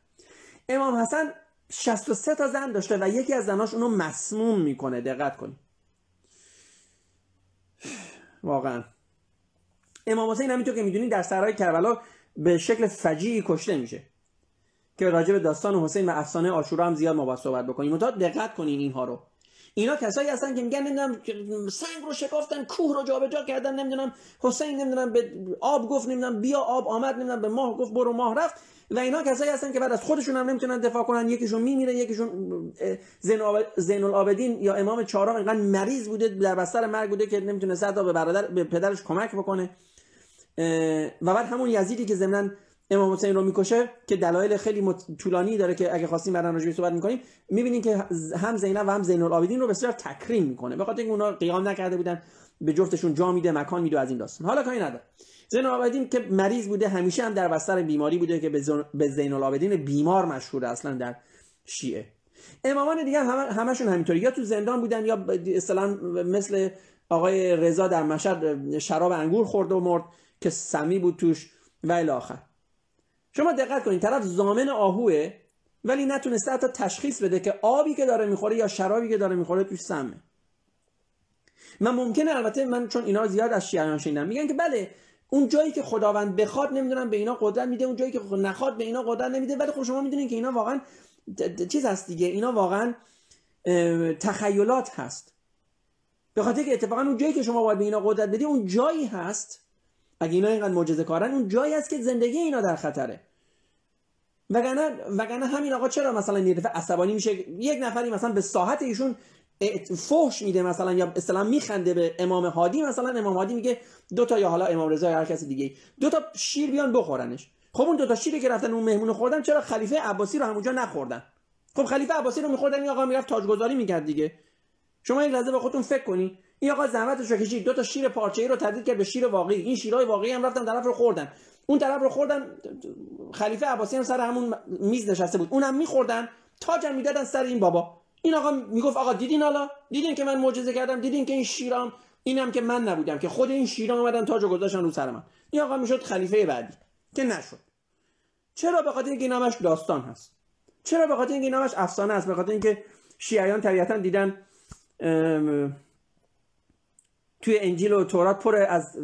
امام حسن 63 تا زن داشته و یکی از زناش اونو مسموم می‌کنه. دقت کنید. واقعا. امام حسین همینطور که می‌دونید در سرای کربلا به شکل فجیعی کشته میشه. که راجع به داستان حسین و افسانه آشورا هم زیاد ما باید صحبت بکنیم. منتها دقت کنین اینها رو. اینا کسایی هستن که میگن نمی‌دونم سنگ رو شکافتن کوه رو جابجا کردن نمی‌دونم حسین نمی‌دونم به آب گفت نمی‌دونم بیا آب آمد نمی‌دونم به ماه گفت برو ماه رفت. و اینا کسایی هستن که بعد از خودشون هم نمی‌تونن دفاع کنن. یکیشون میمیره یکیشون زین العابدین یا امام چهارم اینقدر مریض بوده در بستر مرگ بوده که نمی‌تونه صدا به برادر به پدرش کمک بکنه. و بعد همون یزیدی که ضمن امام حسین رو می‌کشه که دلایل خیلی طولانی داره که اگه خواستیم بعدا راجعش صحبت می‌کنیم می‌بینیم که هم زینب و هم زین العابدین رو بسیار تکریم می‌کنه به خاطر اینکه اونا قیام نکرده بودن به جفتشون جا میده مکان میده از این داستان. حالا کاری نداره. زین العابدین که مریض بوده همیشه هم در بستر بیماری بوده که به زین العابدین بیمار مشهوره اصلا در شیعه. امامان دیگه هم همشون همینطوری. یا تو زندان بودن یا اصلا مثل آقای رضا در مشهد شراب انگور خورد و مرد. که سمی بود توش و آخر. شما دقت کنید طرف زامن آهوه ولی نتونسته حتی تشخیص بده که آبی که داره می‌خوره یا شرابی که داره می‌خوره توش سمه. من ممکنه البته من چون اینا زیاد از شیعیان شنیدم میگن که بله اون جایی که خداوند بخواد نمی‌دونم به اینا قدرت میده اون جایی که نخواد به اینا قدرت نمیده ولی خب شما می‌دونید که اینا واقعا چیز هست دیگه اینا واقعا تخیلات هست. به خاطر که اتفاقا اون جایی که شما باید به اینا قدرت بدی اون جایی هست اگه اینا اینقدر معجزه کارن اون جایی هست که زندگی اینا در خطره. وگرنه وگرنه همین آقا چرا مثلا یه عصبانی میشه؟ یک نفری مثلا به ساحت ایشون فحش میده مثلا یا اصلا میخنده به امام هادی مثلا امام هادی میگه دو تا یا حالا امام رضا یا هر کسی دیگه دو تا شیر بیان بخورنش. خب اون دو تا شیری که رفتن اون مهمون خوردن چرا خلیفه عباسی رو همونجا نخوردن؟ خب خلیفه عباسی رو میخوردن این آقا می‌رفت تاجگذاری می‌کرد دیگه. شما یک لحظه به خودتون فکر کنی. این آقا زحمتش رو کشید دو تا شیر پارچه‌ای رو تبدیل کرد به شیر واقعی. این شیرای واقعی هم رفتن طرف رو خوردن. اون طرف رو خوردن خلیفه عباسی هم سر همون میز نشسته بود. اونم میخوردن تاجم می‌دادن سر این بابا. این آقا می‌گفت آقا دیدین حالا؟ دیدین که من معجزه کردم؟ دیدین که این شیرام؟ اینم که من نبودم که خود این شیرام اومدن تاج و گذاشتن رو سر من. این آقا می‌شد خلیفه بعدی که نشد. چرا به خاطر اینکه نامش داستان هست؟ چرا به خاطر اینکه نامش افسانه است؟ به خاطر اینکه شیعیان طبیعتا دیدن توی انجیل و تورات پر از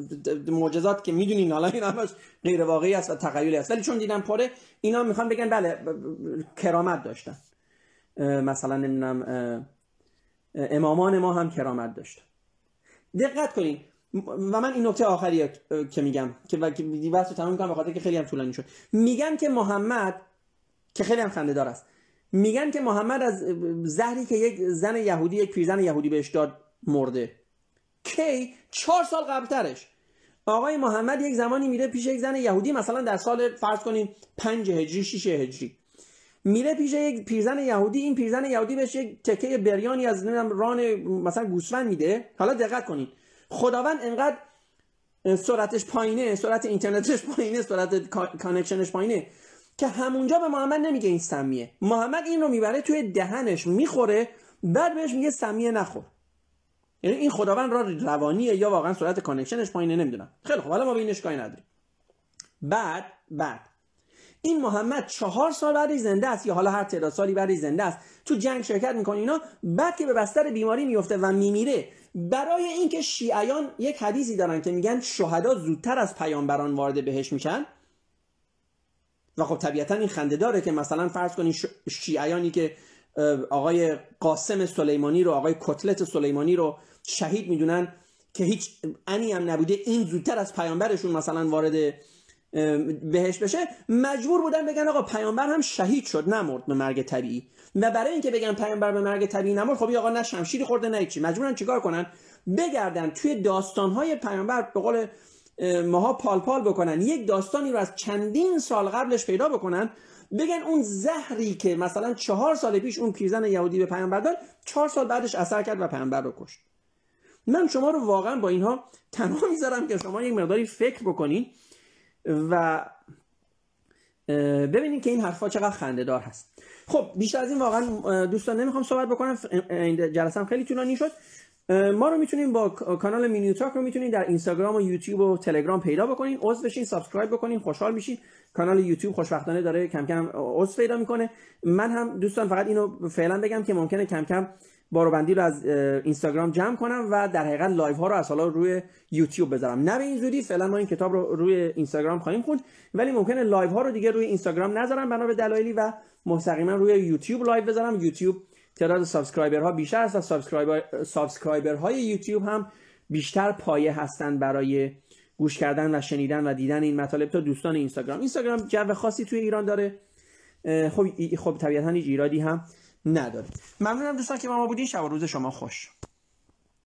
معجزات که می‌دونین. حالا این همش غیر واقعی است و تخیلی است. ولی چون دیدن پره اینا می‌خوان بگن بله کرامت داشتن. مثلا نمی‌دونم امامان ما هم کرامت داشتن دقت کنین. و من این نکته آخری که میگم که بحث رو تمام می‌کنم به خاطر که خیلی هم طولانی شد. میگن که محمد که خیلی هم خنده دار است. میگن که محمد از زهری که یک زن یهودی یک پیرزن یهودی بهش داد مرده. کی چهار سال قبلترش. آقای محمد یک زمانی میره پیش یک زن یهودی مثلا در سال فرض کنیم پنج هجری شیش هجری. میره پیش یک پیرزن یهودی این پیرزن یهودی بهش یک تکه بریانی از نمی‌دونم ران مثلا گوسفند میده. حالا دقت کنید خداوند انقدر سرعتش پایینه سرعت اینترنتش پایینه سرعت connection ش پایینه که همونجا به محمد نمیگه این سمیه. محمد این رو می‌بره توی دهنش می‌خوره بعد بهش میگه سمیه نخور. یعنی این خداوند یا روانیه یا واقعا سرعت connection ش پایینه نمی‌دونم. خیلی خب حالا ما به اینش کاری نداریم. بعد بعد. این محمد چهار سال بعدی زنده است یا حالا هر تعداد سالی بعدی زنده است؟ تو جنگ شرکت می‌کنه اینا بعد که به بستر بیماری میفته و میمیره برای اینکه شیعیان یک حدیثی دارن که میگن شهدا زودتر از پیامبران وارد بهشت میشن. و خب طبیعتا این خنده داره که مثلا فرض کنید شیعیانی که آقای قاسم سلیمانی رو آقای کتلت سلیمانی رو شهید می‌دونن که هیچ انی هم نبوده این زودتر از پیامبرشون مثلا وارد بهش بشه. مجبور بودن بگن آقا پیامبر هم شهید شد نمرد به مرگ طبیعی. و برای اینکه بگن پیامبر به مرگ طبیعی نمرد خب آقا نه شمشیری خورده نه چی مجبورن چیکار کنن؟ بگردن توی داستانهای پیامبر به قول ماها پال پال بکنن. یک داستانی رو از چندین سال قبلش پیدا بکنن بگن اون زهری که مثلا چهار سال پیش اون پیرزن یهودی به پیامبر داد چهار سال بعدش اثر کرد و پیامبر رو کشت. من شما رو واقعا با اینها تنها می‌ذارم که شما یک مقداری فکر بکنین و ببینید که این حرفا چقدر خنده دار هست. خب بیشتر از این واقعا دوستان نمی‌خوام صحبت بکنم جلسم خیلی طولانی شد. ما رو می‌تونیم با کانال مینیو تاک رو می‌تونین در اینستاگرام و یوتیوب و تلگرام پیدا بکنین عضو بشین subscribe بکنین خوشحال میشین. کانال یوتیوب خوشبختانه داره کم کم عضو پیدا می‌کنه. من هم دوستان فقط اینو فعلا بگم که ممکنه کم کم بار و بندیل رو از اینستاگرام جمع کنم و در حقیقت live ها رو از حالا روی یوتیوب بذارم. نه به این زودی فعلا ما این کتاب رو روی اینستاگرام خواهیم خوند ولی ممکنه live ها رو دیگه روی اینستاگرام نذارم بنا به دلایلی و مستقیما روی یوتیوب live بذارم. یوتیوب تعداد ها بیشتر و subscriber subscriber های یوتیوب هم بیشتر پایه هستند برای گوش کردن و شنیدن و دیدن این مطالب تا دوستان اینستاگرام. اینستاگرام جو خاصی توی ایران داره. خب خب طبیعتا هیچ ایرادی هم نداره. ممنونم دوستان که با ما بودین. شب و روز شما خوش.